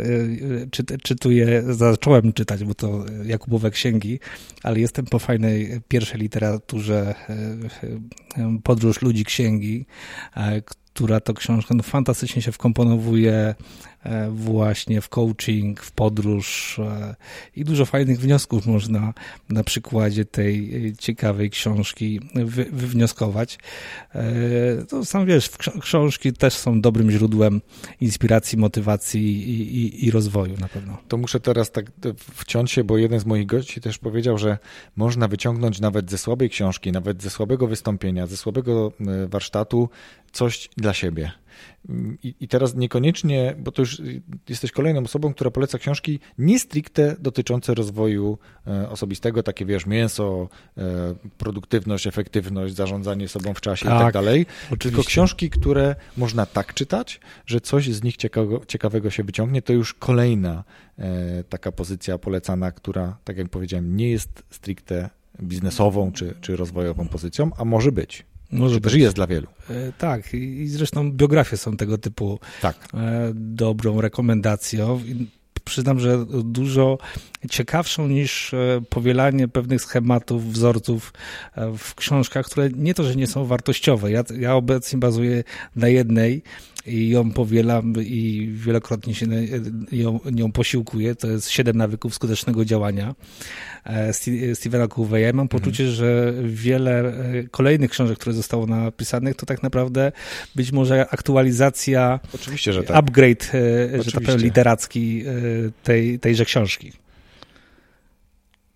czy, czytuję, zacząłem czytać, bo to Jakubowe księgi, ale jestem po fajnej pierwszej literaturze e, e, Podróż ludzi księgi, e, która to książka no, fantastycznie się wkomponowuje właśnie w coaching, w podróż e, i dużo fajnych wniosków można na przykładzie tej e, ciekawej książki wy, wywnioskować. To sam wiesz, książki też są dobrym źródłem inspiracji, motywacji i, i, i rozwoju na pewno. To muszę teraz tak wciąć się, bo jeden z moich gości też powiedział, że można wyciągnąć nawet ze słabej książki, nawet ze słabego wystąpienia, ze słabego warsztatu coś dla siebie. I, I, teraz niekoniecznie, bo to już jesteś kolejną osobą, która poleca książki nie stricte dotyczące rozwoju e, osobistego, takie wiesz, mięso, e, produktywność, efektywność, zarządzanie sobą w czasie tak, i tak dalej. Oczywiście. Tylko książki, które można tak czytać, że coś z nich ciekawego, ciekawego się wyciągnie, to już kolejna e, taka pozycja polecana, która, tak jak powiedziałem, nie jest stricte biznesową czy, czy rozwojową pozycją, a może być. Może być. jest dla wielu. E, tak, i zresztą biografie są tego typu tak. E, dobrą rekomendacją. Przyznam, że dużo ciekawszą niż e, powielanie pewnych schematów, wzorców w książkach, które nie to, że nie są wartościowe. Ja, ja obecnie bazuję na jednej i ją powielam i wielokrotnie się ją, nią posiłkuję. To jest Siedem nawyków skutecznego działania e, Stevena Coveya. Ja mam mhm. poczucie, że wiele e, kolejnych książek, które zostało napisanych, to tak naprawdę być może aktualizacja, Oczywiście, że tak. upgrade, Oczywiście. że tak powiem, literacki tej, tejże książki.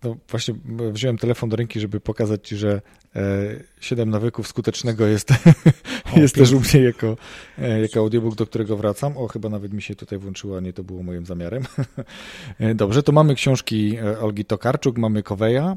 No właśnie wziąłem telefon do ręki, żeby pokazać ci, że e, siedem nawyków skutecznego jest, o, jest też u mnie jako, e, jako audiobook, do którego wracam. O, chyba nawet mi się tutaj włączyło, a nie to było moim zamiarem. E, dobrze, to mamy książki Olgi Tokarczuk, mamy Koweja,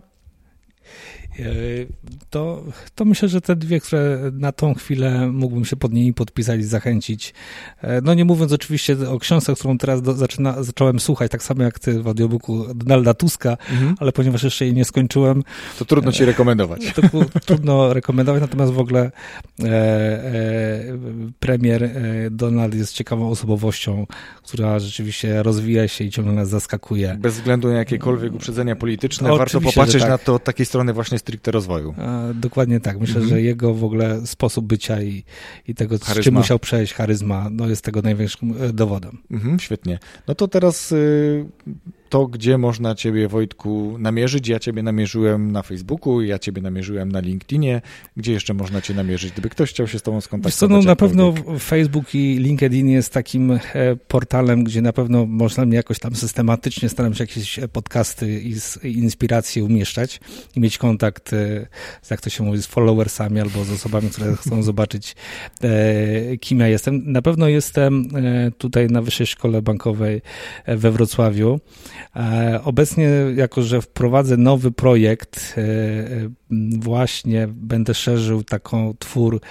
to, to myślę, że te dwie, które na tą chwilę mógłbym się pod nimi podpisać i zachęcić. E, no nie mówiąc oczywiście o książce, którą teraz do, zaczyna, zacząłem słuchać, tak samo jak ty w audiobooku Donalda Tuska, mhm. ale ponieważ jeszcze jej nie skończyłem. To trudno ci rekomendować. To trudno rekomendować, natomiast w ogóle e, e, premier e, Donald jest ciekawą osobowością, która rzeczywiście rozwija się i ciągle nas zaskakuje. Bez względu na jakiekolwiek uprzedzenia polityczne, warto popatrzeć tak. na to od takiej strony właśnie stricte rozwoju. A, dokładnie tak. Myślę, mhm. że jego w ogóle sposób bycia i, i tego, charyzma. z czym musiał przejść, charyzma, no jest tego największym e, dowodem. Mhm, świetnie. No to teraz y, to, gdzie można Ciebie, Wojtku, namierzyć. Ja Ciebie namierzyłem na Facebooku, ja Ciebie namierzyłem na LinkedInie. Gdzie jeszcze można Cię namierzyć, gdyby ktoś chciał się z Tobą skontaktować? Co, no, na pewno Facebook i LinkedIn jest takim e, portalem, gdzie na pewno można mnie jakoś tam systematycznie staram się jakieś podcasty i, inspiracje umieszczać i mieć kontakt, e, z, jak to się mówi, z followersami albo z osobami, które chcą zobaczyć, e, kim ja jestem. Na pewno jestem tutaj na Wyższej Szkole Bankowej we Wrocławiu. E, obecnie, jako że wprowadzę nowy projekt, e, e, właśnie będę szerzył taką twór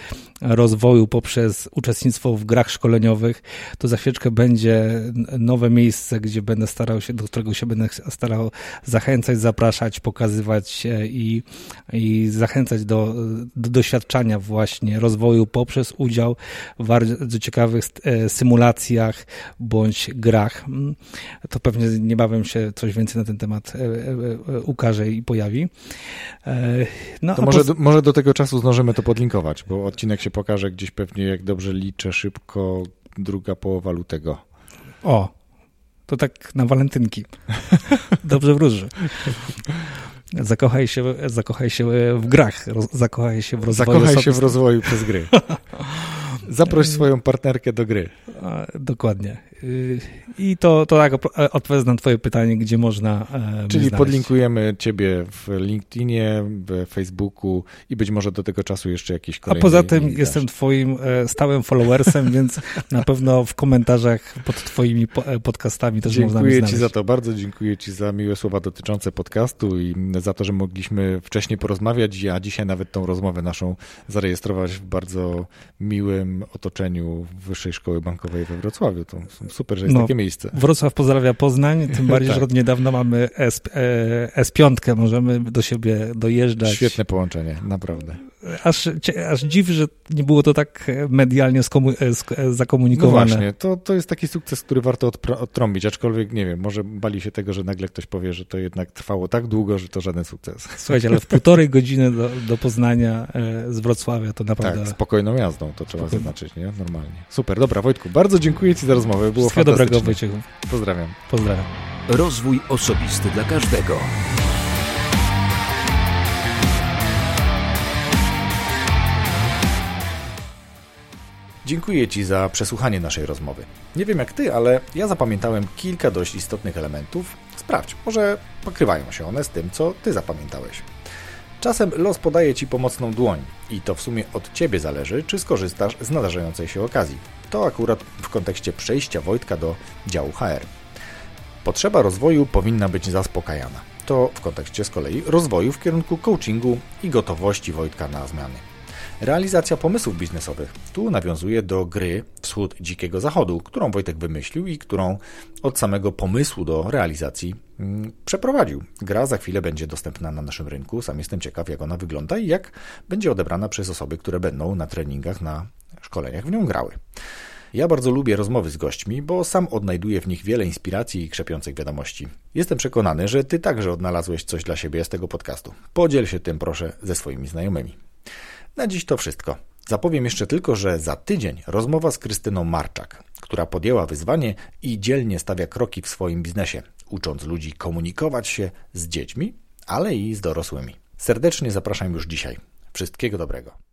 rozwoju poprzez uczestnictwo w grach szkoleniowych, to za chwileczkę będzie nowe miejsce, gdzie będę starał się, do którego się będę starał zachęcać, zapraszać, pokazywać i, i zachęcać do, do doświadczania właśnie rozwoju poprzez udział w bardzo ciekawych symulacjach bądź grach. To pewnie niebawem się coś więcej na ten temat e, e, e, ukaże i pojawi. No, to może, po... do, może do tego czasu zdążymy to podlinkować, bo odcinek się pokaże gdzieś pewnie, jak dobrze liczę, szybko druga połowa lutego. O, to tak na walentynki. Dobrze wróży. Zakochaj się, zakochaj się w grach, zakochaj się w rozwoju. Zakochaj się w rozwoju przez gry. Zaproś swoją partnerkę do gry. Dokładnie. Y, I to, to tak e, odpowiedz na twoje pytanie, gdzie można e, Czyli podlinkujemy ciebie w LinkedInie, w Facebooku i być może do tego czasu jeszcze jakiś kolejny A poza tym jestem twoim e, stałym followersem, więc na pewno w komentarzach pod twoimi podcastami też dziękuję można mnie Dziękuję ci za to, bardzo dziękuję ci za miłe słowa dotyczące podcastu i za to, że mogliśmy wcześniej porozmawiać, a dzisiaj nawet tą rozmowę naszą zarejestrować w bardzo miłym otoczeniu Wyższej Szkoły Bankowej we Wrocławiu. To super, że jest no, takie miejsce. Wrocław pozdrawia Poznań, tym bardziej, tak. że od niedawna mamy S, e, S5, możemy do siebie dojeżdżać. Świetne połączenie, naprawdę aż, aż dziw, że nie było to tak medialnie skomu- e, e, zakomunikowane. No właśnie, to, to jest taki sukces, który warto odtrąbić, aczkolwiek nie wiem, może bali się tego, że nagle ktoś powie, że to jednak trwało tak długo, że to żaden sukces. Słuchajcie, ale w półtorej godziny do, do Poznania e, z Wrocławia to naprawdę... Tak, spokojną jazdą, to trzeba Spokojno. zaznaczyć, nie? Normalnie. Super, dobra Wojtku, bardzo dziękuję Ci za rozmowę, było Wszystkiego dobrego Wojciechu. Pozdrawiam. Pozdrawiam. Rozwój osobisty dla każdego. Dziękuję Ci za przesłuchanie naszej rozmowy. Nie wiem jak Ty, ale ja zapamiętałem kilka dość istotnych elementów. Sprawdź, może pokrywają się one z tym, co Ty zapamiętałeś. Czasem los podaje Ci pomocną dłoń i to w sumie od Ciebie zależy, czy skorzystasz z nadarzającej się okazji. To akurat w kontekście przejścia Wojtka do działu HR. Potrzeba rozwoju powinna być zaspokajana. To w kontekście z kolei rozwoju w kierunku coachingu i gotowości Wojtka na zmiany. Realizacja pomysłów biznesowych. Tu nawiązuje do gry Wschód Dzikiego Zachodu, którą Wojtek wymyślił i którą od samego pomysłu do realizacji mm, przeprowadził. Gra za chwilę będzie dostępna na naszym rynku. Sam jestem ciekaw, jak ona wygląda i jak będzie odebrana przez osoby, które będą na treningach, na szkoleniach w nią grały. Ja bardzo lubię rozmowy z gośćmi, bo sam odnajduję w nich wiele inspiracji i krzepiących wiadomości. Jestem przekonany, że Ty także odnalazłeś coś dla siebie z tego podcastu. Podziel się tym proszę ze swoimi znajomymi. Na dziś to wszystko. Zapowiem jeszcze tylko, że za tydzień rozmowa z Krystyną Marczak, która podjęła wyzwanie i dzielnie stawia kroki w swoim biznesie, ucząc ludzi komunikować się z dziećmi, ale i z dorosłymi. Serdecznie zapraszam już dzisiaj. Wszystkiego dobrego.